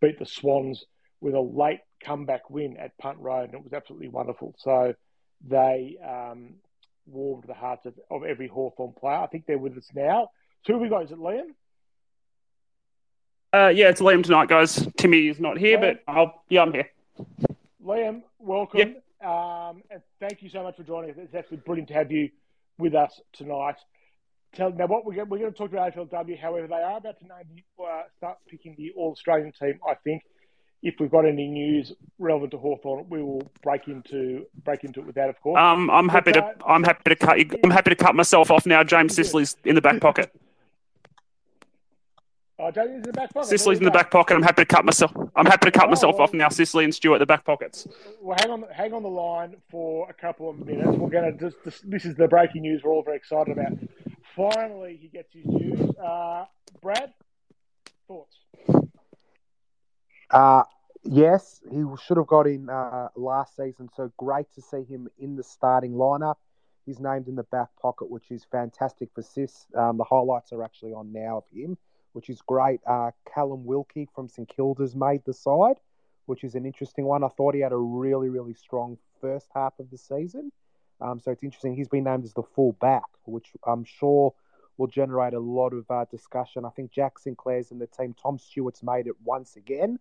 beat the Swans with a late comeback win at Punt Road, and it was absolutely wonderful. So they um, warmed the hearts of, of every Hawthorn player. I think they're with us now. Two of you guys, at Liam? Uh, yeah, it's Liam tonight, guys. Timmy is not here, Liam. but I'll yeah, I'm here. Liam, welcome. Yep. Um, and thank you so much for joining us. It's actually brilliant to have you with us tonight. Tell now what we're going, we're going to talk about AFLW. However, they are about to name uh, start picking the All Australian team. I think if we've got any news relevant to Hawthorn, we will break into break into it with that, of course. Um, I'm happy But, to. uh, I'm happy to cut. You, I'm happy to cut myself off now. James Good. Sicily's in the back pocket. Oh, Jamie's in the back pocket. Sicily's in the back pocket. I'm happy to cut myself. I'm happy to cut Oh, myself well- off now. Sicily and Stewart, the back pockets. Well, hang on, hang on the line for a couple of minutes. We're going to just, just. This is the breaking news we're all very excited about. Finally, he gets his news. Uh, Brad, thoughts? Uh, yes, he should have got in uh, last season, so great to see him in the starting lineup. He's named in the back pocket, which is fantastic for Sis. Um, the highlights are actually on now of him, which is great. Uh, Callum Wilkie from St Kilda's made the side, which is an interesting one. I thought he had a really, really strong first half of the season. Um, so it's interesting. He's been named as the full back, which I'm sure will generate a lot of uh, discussion. I think Jack Sinclair's in the team. Tom Stewart's made it once again,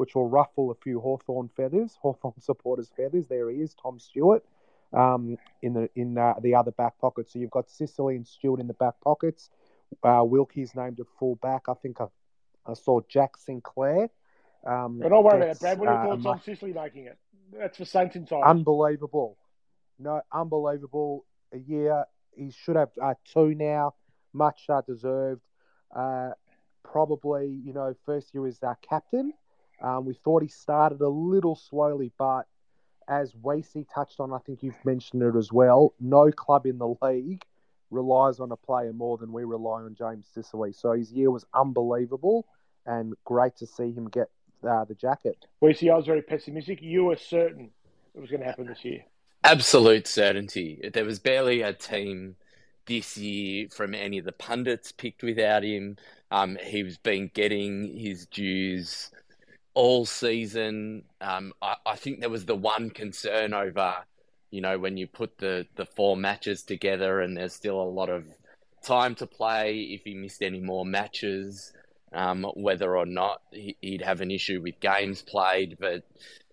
which will ruffle a few Hawthorn feathers, Hawthorn supporters' feathers. There he is, Tom Stewart, um, in the in uh, the other back pocket. So you've got Sicily and Stewart in the back pockets. Uh, Wilkie's named at full back. I think I, I saw Jack Sinclair. Um, But don't worry about it, Brad. What are your uh, thoughts on Sicily making it? That's for Saints inside. Unbelievable. No, unbelievable. A year. He should have uh, two now. Much uh, deserved. Uh, probably, you know, first year as our captain. Um, we thought he started a little slowly, but as Wasey touched on, I think you've mentioned it as well. No club in the league relies on a player more than we rely on James Sicily. So his year was unbelievable, and great to see him get uh, the jacket. We see I was very pessimistic. You were certain it was going to happen this year. Absolute certainty. There was barely a team this year from any of the pundits picked without him. Um, he's been getting his dues all season. Um, I, I think there was the one concern over, you know, when you put the, the four matches together and there's still a lot of time to play, if he missed any more matches, um, whether or not he, he'd have an issue with games played. But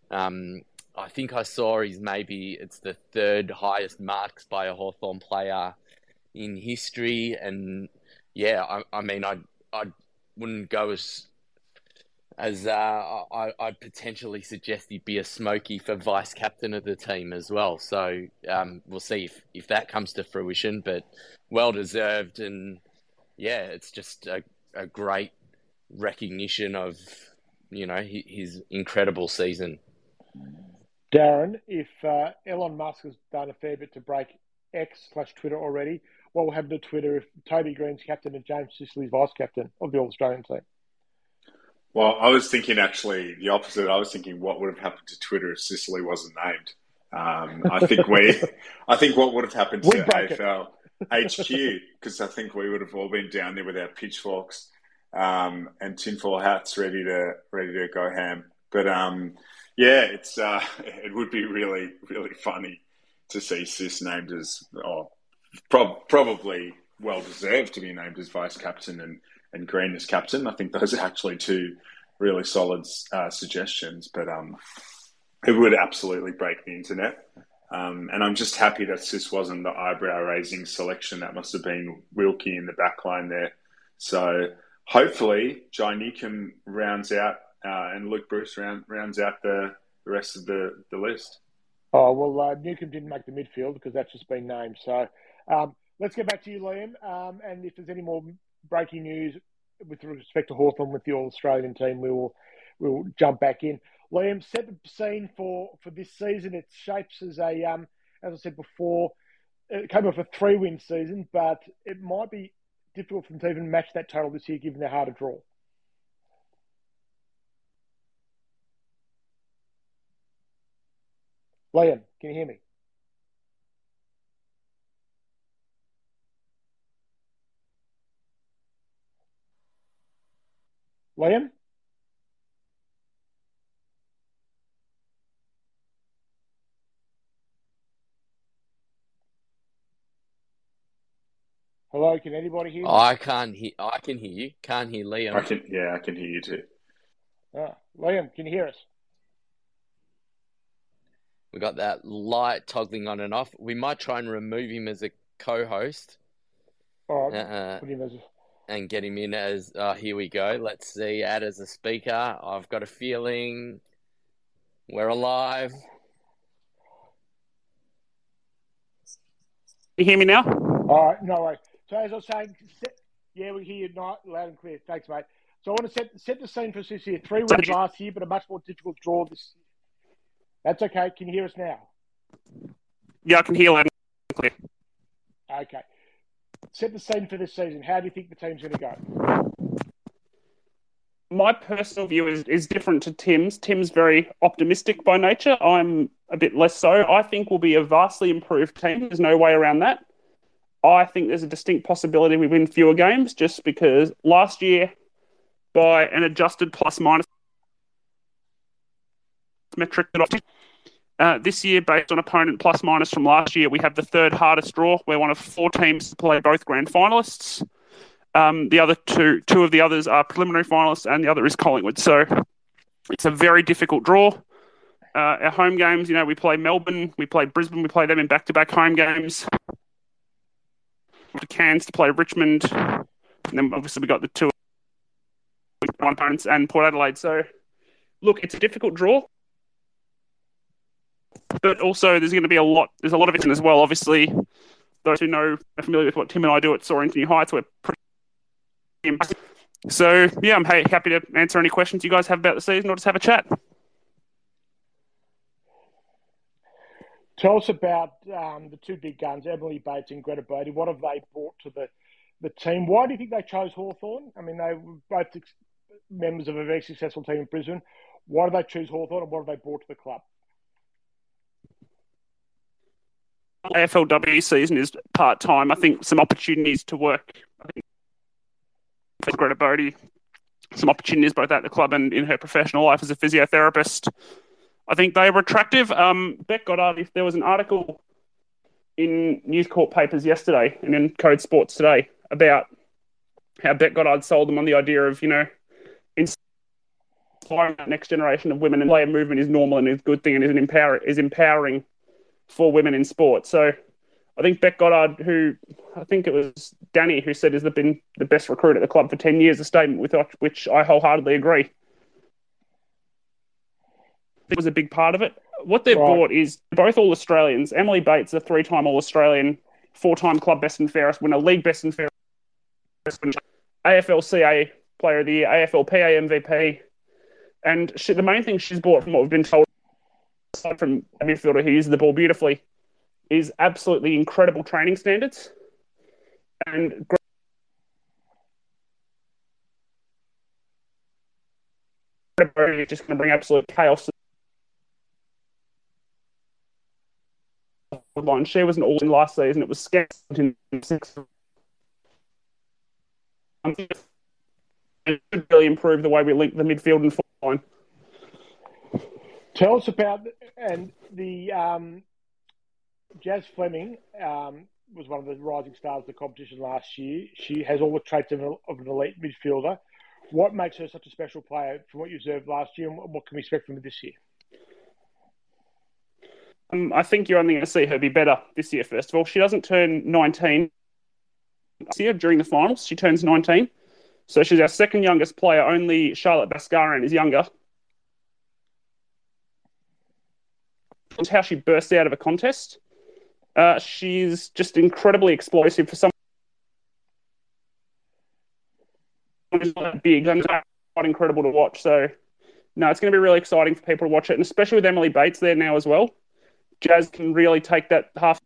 um, I think I saw he's maybe it's the third highest marks by a Hawthorn player in history, and yeah, I, I mean, I I wouldn't go as as uh, I I'd potentially suggest he'd be a smoky for vice captain of the team as well. So um, we'll see if if that comes to fruition, but well deserved, and yeah, it's just a a great recognition of you know hi- his incredible season. Darren, if uh, Elon Musk has done a fair bit to break X slash Twitter already, what will happen to Twitter if Toby Greene's captain and James Sicily's vice captain of the All Australian team? Well, I was thinking actually the opposite. I was thinking what would have happened to Twitter if Sicily wasn't named. Um, I think we, I think what would have happened to. AFL HQ because I think we would have all been down there with our pitchforks um, and tinfoil hats, ready to ready to go ham. But um, yeah, it's uh, it would be really really funny to see Sis named as oh, prob- probably well deserved to be named as vice captain and and Greene as captain. I think those are actually two really solid uh, suggestions, but um, it would absolutely break the internet. Um, and I'm just happy that Sis wasn't the eyebrow raising selection. That must have been Wilkie in the back line there. So hopefully, Jai Newcombe rounds out uh, and Luke Breust round, rounds out the, the rest of the, the list. Oh, well, uh, Newcombe didn't make the midfield because that's just been named. So um, let's get back to you, Liam. Um, and if there's any more breaking news with respect to Hawthorn with the All Australian team, we will we will jump back in. Liam, the scene for, for this season. It shapes as a, um, as I said before, it came off a three win season, but it might be difficult for them to even match that total this year given their harder draw. Liam, can you hear me? Liam? Hello, can anybody hear me? I can't hear. I can hear you. Can't hear Liam. I can, yeah, I can hear you too. Ah, Liam, can you hear us? We got that light toggling on and off. We might try and remove him as a co-host. All right, Uh, put him as a, and get him in as. Uh, here we go. Let's see. Add as a speaker. I've got a feeling we're alive. You hear me now? All right, no way. So as I was saying, set, yeah, we hear you not loud and clear. Thanks, mate. So I want to set set the scene for us this year. Three wins last year, but a much more difficult draw this. Year. That's okay. Can you hear us now? Yeah, I can hear loud and clear. Okay. Set the scene for this season. How do you think the team's going to go? My personal view is, is different to Tim's. Tim's very optimistic by nature. I'm a bit less so. I think we'll be a vastly improved team. There's no way around that. I think there's a distinct possibility we win fewer games just because last year, by an adjusted plus minus metric that I uh, this year, based on opponent plus minus from last year, we have the third hardest draw. We're one of four teams to play both grand finalists. Um, the other two, two of the others are preliminary finalists, and the other is Collingwood. So it's a very difficult draw. Uh, our home games, you know, we play Melbourne, we play Brisbane, we play them in back-to-back home games. To Cairns to play Richmond, and then obviously we got the two one opponents and Port Adelaide. So, look, it's a difficult draw but also there's going to be a lot. There's a lot of it as well. Obviously, those who know are familiar with what Tim and I do at Soaring to New Heights, we're pretty. So yeah, I'm happy to answer any questions you guys have about the season, or just have a chat. Tell us about um, the two big guns, Emily Bates and Greta Bodey. What have they brought to the, the team? Why do you think they chose Hawthorn? I mean, they were both members of a very successful team in Brisbane. Why did they choose Hawthorn and what have they brought to the club? AFLW season is part time. I think some opportunities to work. I think for Greta some opportunities both at the club and in her professional life as a physiotherapist. I think they were attractive. Um, Beck Goddard, if there was an article in News Corp papers yesterday and in Code Sports today about how Beck Goddard sold them on the idea of, you know, inspiring that next generation of women and player movement is normal and is a good thing and is, an empower- is empowering for women in sport. So I think Beck Goddard, who I think it was Danny who said has been the best recruit at the club for 10 years, a statement with which I wholeheartedly agree. It was a big part of it. What they've right. brought is both all Australians. Emily Bates, a three time All Australian, four time club best and fairest winner, league best and fairest winner, AFLCA player of the year, AFLPA MVP. And she, the main thing she's bought from what we've been told aside from a midfielder who uses the ball beautifully, is absolutely incredible training standards. And just going to bring absolute chaos. Line. She was an all in last season. It was scant in six. Um, it should really improve the way we link the midfield and line. Tell us about and the um, Jazz Fleming um, was one of the rising stars of the competition last year. She has all the traits of, of an elite midfielder. What makes her such a special player from what you observed last year, and what can we expect from her this year? Um, I think you're only going to see her be better this year. First of all, she doesn't turn 19 this year during the finals. She turns 19, so she's our second youngest player. Only Charlotte Baskaran is younger, how she bursts out of a contest. Uh, she's just incredibly explosive for someone who's big and quite incredible to watch. So, no, it's going to be really exciting for people to watch it, and especially with Emily Bates there now as well. Jazz can really take that half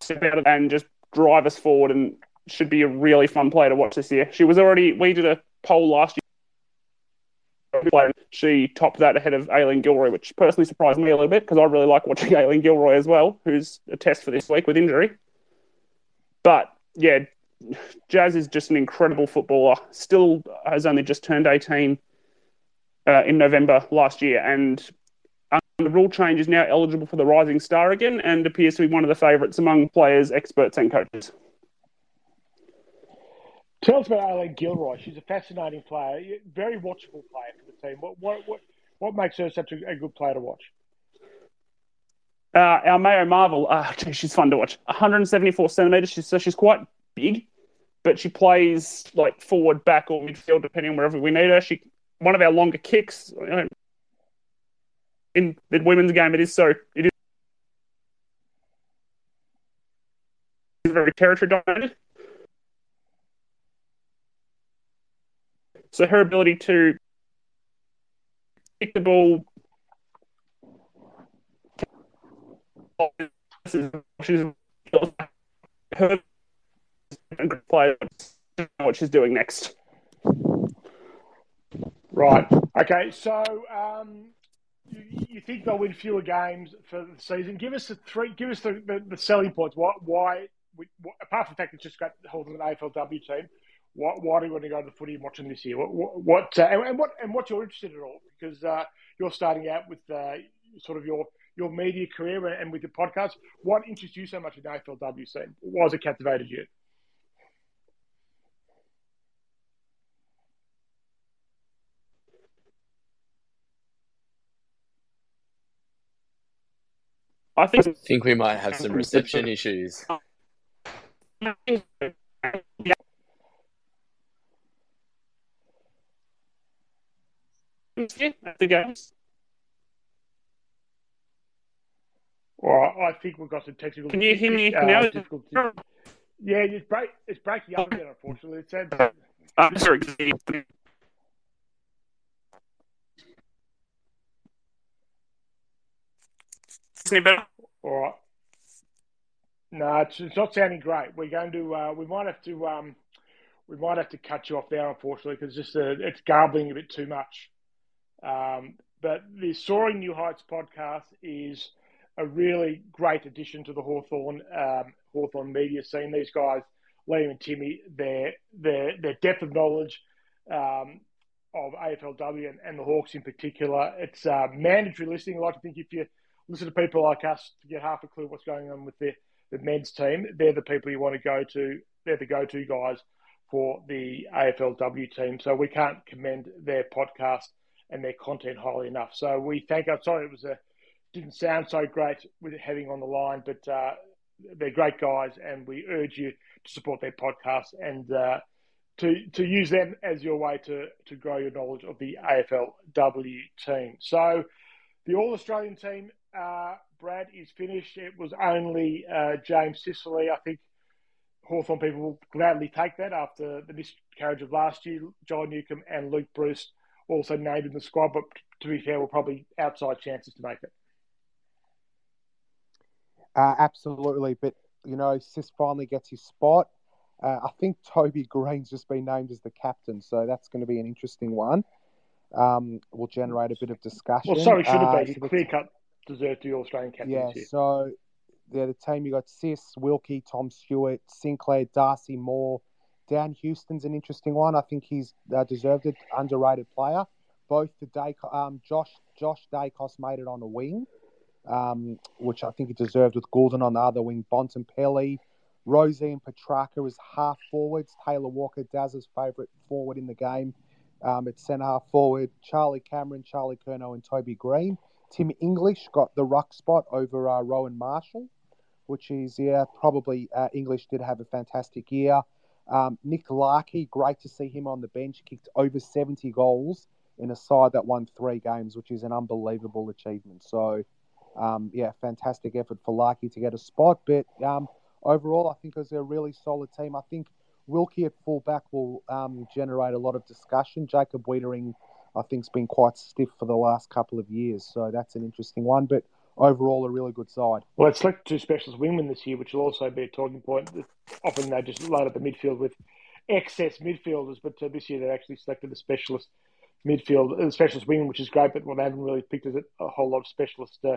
step out of and just drive us forward, and should be a really fun player to watch this year. She was already we did a poll last year she topped that ahead of Aileen Gilroy, which personally surprised me a little bit because I really like watching Aileen Gilroy as well, who's a test for this week with injury. But yeah, Jazz is just an incredible footballer. Still has only just turned 18 uh, in November last year, and the rule change is now eligible for the Rising Star again and appears to be one of the favourites among players, experts, and coaches. Tell us about Aileen Gilroy. She's a fascinating player, very watchable player for the team. What what what, what makes her such a, a good player to watch? Uh, our Mayo Marvel, uh, she's fun to watch. 174 centimeters, she's, so she's quite big. but she plays like forward, back, or midfield, depending on wherever we need her. She one of our longer kicks you know, in the women's game. It is so it is very territory dominated. So her ability to ball she's her player what she's doing next. Right. Okay. So um, you, you, think they'll win fewer games for the season? Give us the three. Give us the, the, the selling points. Why? Why? apart from the fact it's just great holding an AFLW team, why, why do you want to go to the footy and watch them this year? What, what uh, and, and, what and what you're interested in all? Because uh, you're starting out with uh, sort of your your media career and with your podcast. What interests you so much in the AFLW scene? Why has it captivated you? I think, I think we might have some reception issues. the games. Well, I think we've got some technical. Can you hear me uh, now? Yeah, it's break. It's breaking up again. Unfortunately, it said. I'm sorry. Any better? All right. No, it's, it's not sounding great. We're going to. Uh, we might have to. Um, we might have to cut you off there, unfortunately, because just uh, it's garbling a bit too much. Um, but the Soaring New Heights podcast is a really great addition to the Hawthorn um, Hawthorn media scene. These guys, Liam and Timmy, their their their depth of knowledge um, of AFLW and, and, the Hawks in particular. It's uh, mandatory listening. I like to think if you listen to people like us to get half a clue what's going on with the, the men's team, they're the people you want to go to. They're the go-to guys for the AFLW team. So we can't commend their podcast and their content highly enough. So we thank. I'm sorry it was a didn't sound so great with having on the line, but uh, they're great guys, and we urge you to support their podcast and uh, to to use them as your way to to grow your knowledge of the AFLW team. So the All Australian team, uh, Brad, is finished. It was only uh, James Sicily, I think. Hawthorn people will gladly take that after the miscarriage of last year. John Newcombe and Luke Breust also named in the squad, but to be fair, we're probably outside chances to make it. Uh, absolutely, but you know, Sis finally gets his spot. Uh, I think Toby Greene's just been named as the captain, so that's going to be an interesting one. Um, will generate a bit of discussion. Well, sorry, should have uh, been uh, clear cut deserved the Australian captain. Yeah, so yeah, the team you got Sis, Wilkie, Tom Stewart, Sinclair, Darcy Moore, Dan Houston's an interesting one. I think he's uh, deserved it, underrated player. Both the day, um, Josh Josh Daicos made it on the wing, um, which I think he deserved with Gulden on the other wing. Bontempelli, Rozee and Petrarca as half forwards. Taylor Walker, Daz's favourite forward in the game. Um, at centre half forward, Charlie Cameron, Charlie Curnow, and Toby Greene. Tim English got the ruck spot over uh, Rowan Marshall, which is, yeah, probably uh, English did have a fantastic year. Um, Nick Larkey, great to see him on the bench, kicked over 70 goals in a side that won three games, which is an unbelievable achievement. So, um, yeah, fantastic effort for Larkey to get a spot. But um, overall, I think was a really solid team. I think Wilkie at fullback will um, generate a lot of discussion. Jacob Weitering, I think, has been quite stiff for the last couple of years. So that's an interesting one. But overall a really good side. Well, it's selected two specialist wingmen this year, which will also be a talking point. Often they just load up the midfield with excess midfielders, but uh, this year they've actually selected a specialist midfield, uh, specialist wing, which is great. But well, they haven't really picked a whole lot of specialist uh,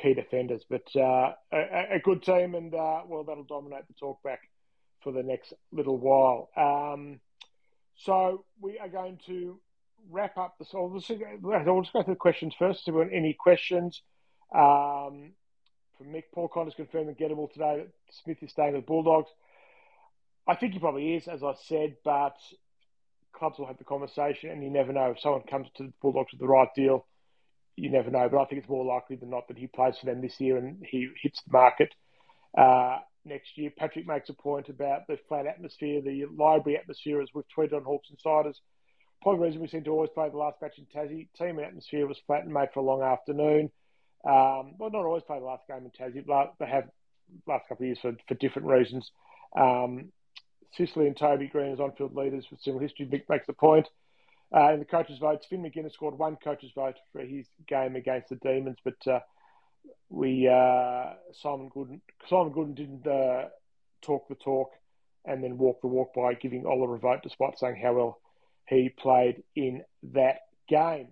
key defenders. But uh, a, a, good team, and uh, well, that'll dominate the talk back for the next little while. Um, so we are going to wrap up the. I'll just, I'll just go through the questions first. So, any questions? Um, from Mick, Paul Connors confirmed that Gettable today that Smith is staying with the Bulldogs. I think he probably is, as I said, but clubs will have the conversation, and you never know if someone comes to the Bulldogs with the right deal. You never know, but I think it's more likely than not that he plays for them this year and he hits the market. Uh, next year. Patrick makes a point about the flat atmosphere, the library atmosphere, as we've tweeted on Hawks Insiders. Probably the reason we seem to always play the last match in Tassie. Team atmosphere was flat and made for a long afternoon. Um, well, not always play the last game in Tassie, but they have last couple of years for, for different reasons. Um, Sicily and Toby Greene as on-field leaders with similar history makes the point. Uh, in the coaches' votes, Finn Maginness scored one coaches' vote for his game against the Demons, but uh, we uh, Simon Goodwin Simon Goodwin didn't uh, talk the talk and then walk the walk by giving Oliver a vote, despite saying how well he played in that game.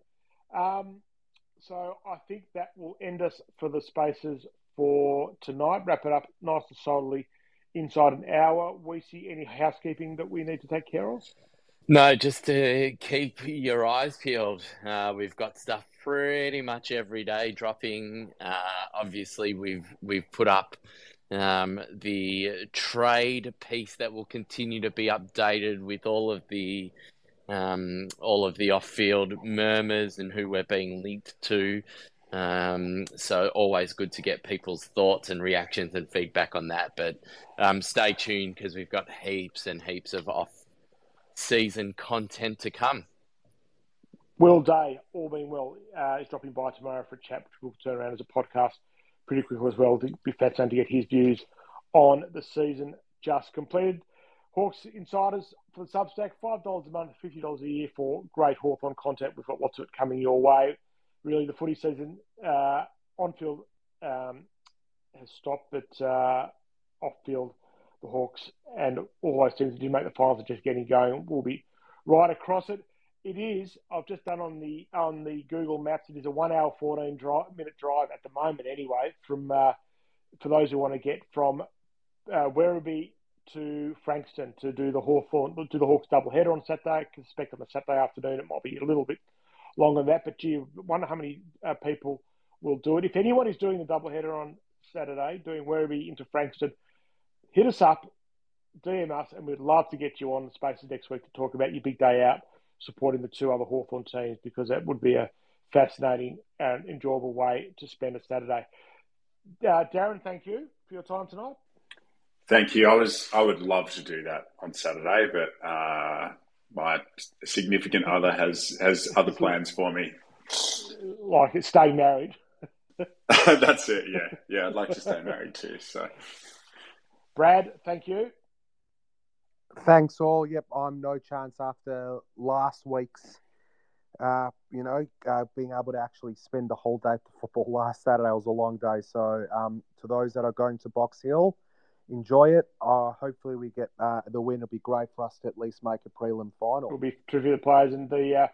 Um, so I think that will end us for the spaces for tonight. Wrap it up nice and solidly inside an hour. We see any housekeeping that we need to take care of? No, just to keep your eyes peeled. Uh, we've got stuff pretty much every day dropping. Uh, obviously, we've we've put up um, the trade piece that will continue to be updated with all of the um, all of the off-field murmurs and who we're being linked to. Um, so always good to get people's thoughts and reactions and feedback on that. But um, stay tuned because we've got heaps and heaps of off-season content to come. Will Day, all being well, uh, is dropping by tomorrow for a chat, which will turn around as a podcast pretty quickly as well. To be fascinating to get his views on the season just completed. Hawks Insiders for the Substack, $5 a month, $50 a year for great Hawthorn content. We've got lots of it coming your way really the footy season uh, on field um, has stopped, but uh, off field, the Hawks and all those teams that did make the finals are just getting going. We'll be right across it. It is. I've just done on the on the Google Maps. It is a one hour fourteen drive, minute drive at the moment. Anyway, from uh, for those who want to get from uh, Werribee to Frankston to do the Hawthorn, do the Hawks double header on Saturday. I expect on the Saturday afternoon it might be a little bit longer than that. But gee, wonder how many uh, people will do it. If anyone is doing the doubleheader on Saturday, doing Werribee into Frankston, hit us up, DM us, and we'd love to get you on the spaces next week to talk about your big day out, supporting the two other Hawthorn teams, because that would be a fascinating and enjoyable way to spend a Saturday. Uh, Darren, thank you for your time tonight. Thank you. I was I would love to do that on Saturday, but uh, my significant other has has other plans for me. Like stay married. That's it. Yeah, yeah. I'd like to stay married too. So, Brad, thank you. Thanks all. Yep, I'm no chance after last week's. Uh, you know, uh, being able to actually spend the whole day at the football last Saturday was a long day. So, um, to those that are going to Box Hill, enjoy it. Uh, hopefully, we get uh, the win. It'll be great for us to at least make a prelim final. We'll be trivia players, and the uh,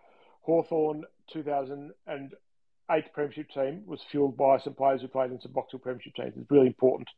Hawthorn 2008 Premiership team was fueled by some players who played in some Box Premiership teams. It's really important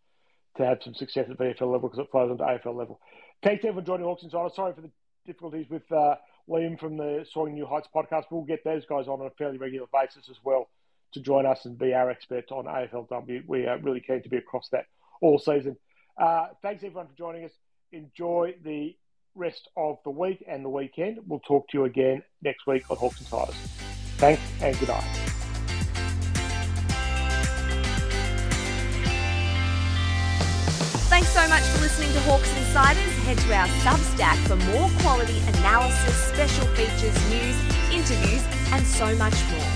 to have some success at VFL level because it flows onto AFL level. Thanks everyone for joining Hawks Insider. Sorry for the difficulties with uh, Liam from the Soaring New Heights podcast. We'll get those guys on on a fairly regular basis as well to join us and be our experts on AFLW. We are really keen to be across that all season. Uh, thanks everyone for joining us. Enjoy the rest of the week and the weekend. We'll talk to you again next week on Hawks Insiders. Thanks and good night. Thanks so much for listening to Hawks Insiders. Head to our Substack for more quality analysis, special features, news, interviews, and so much more.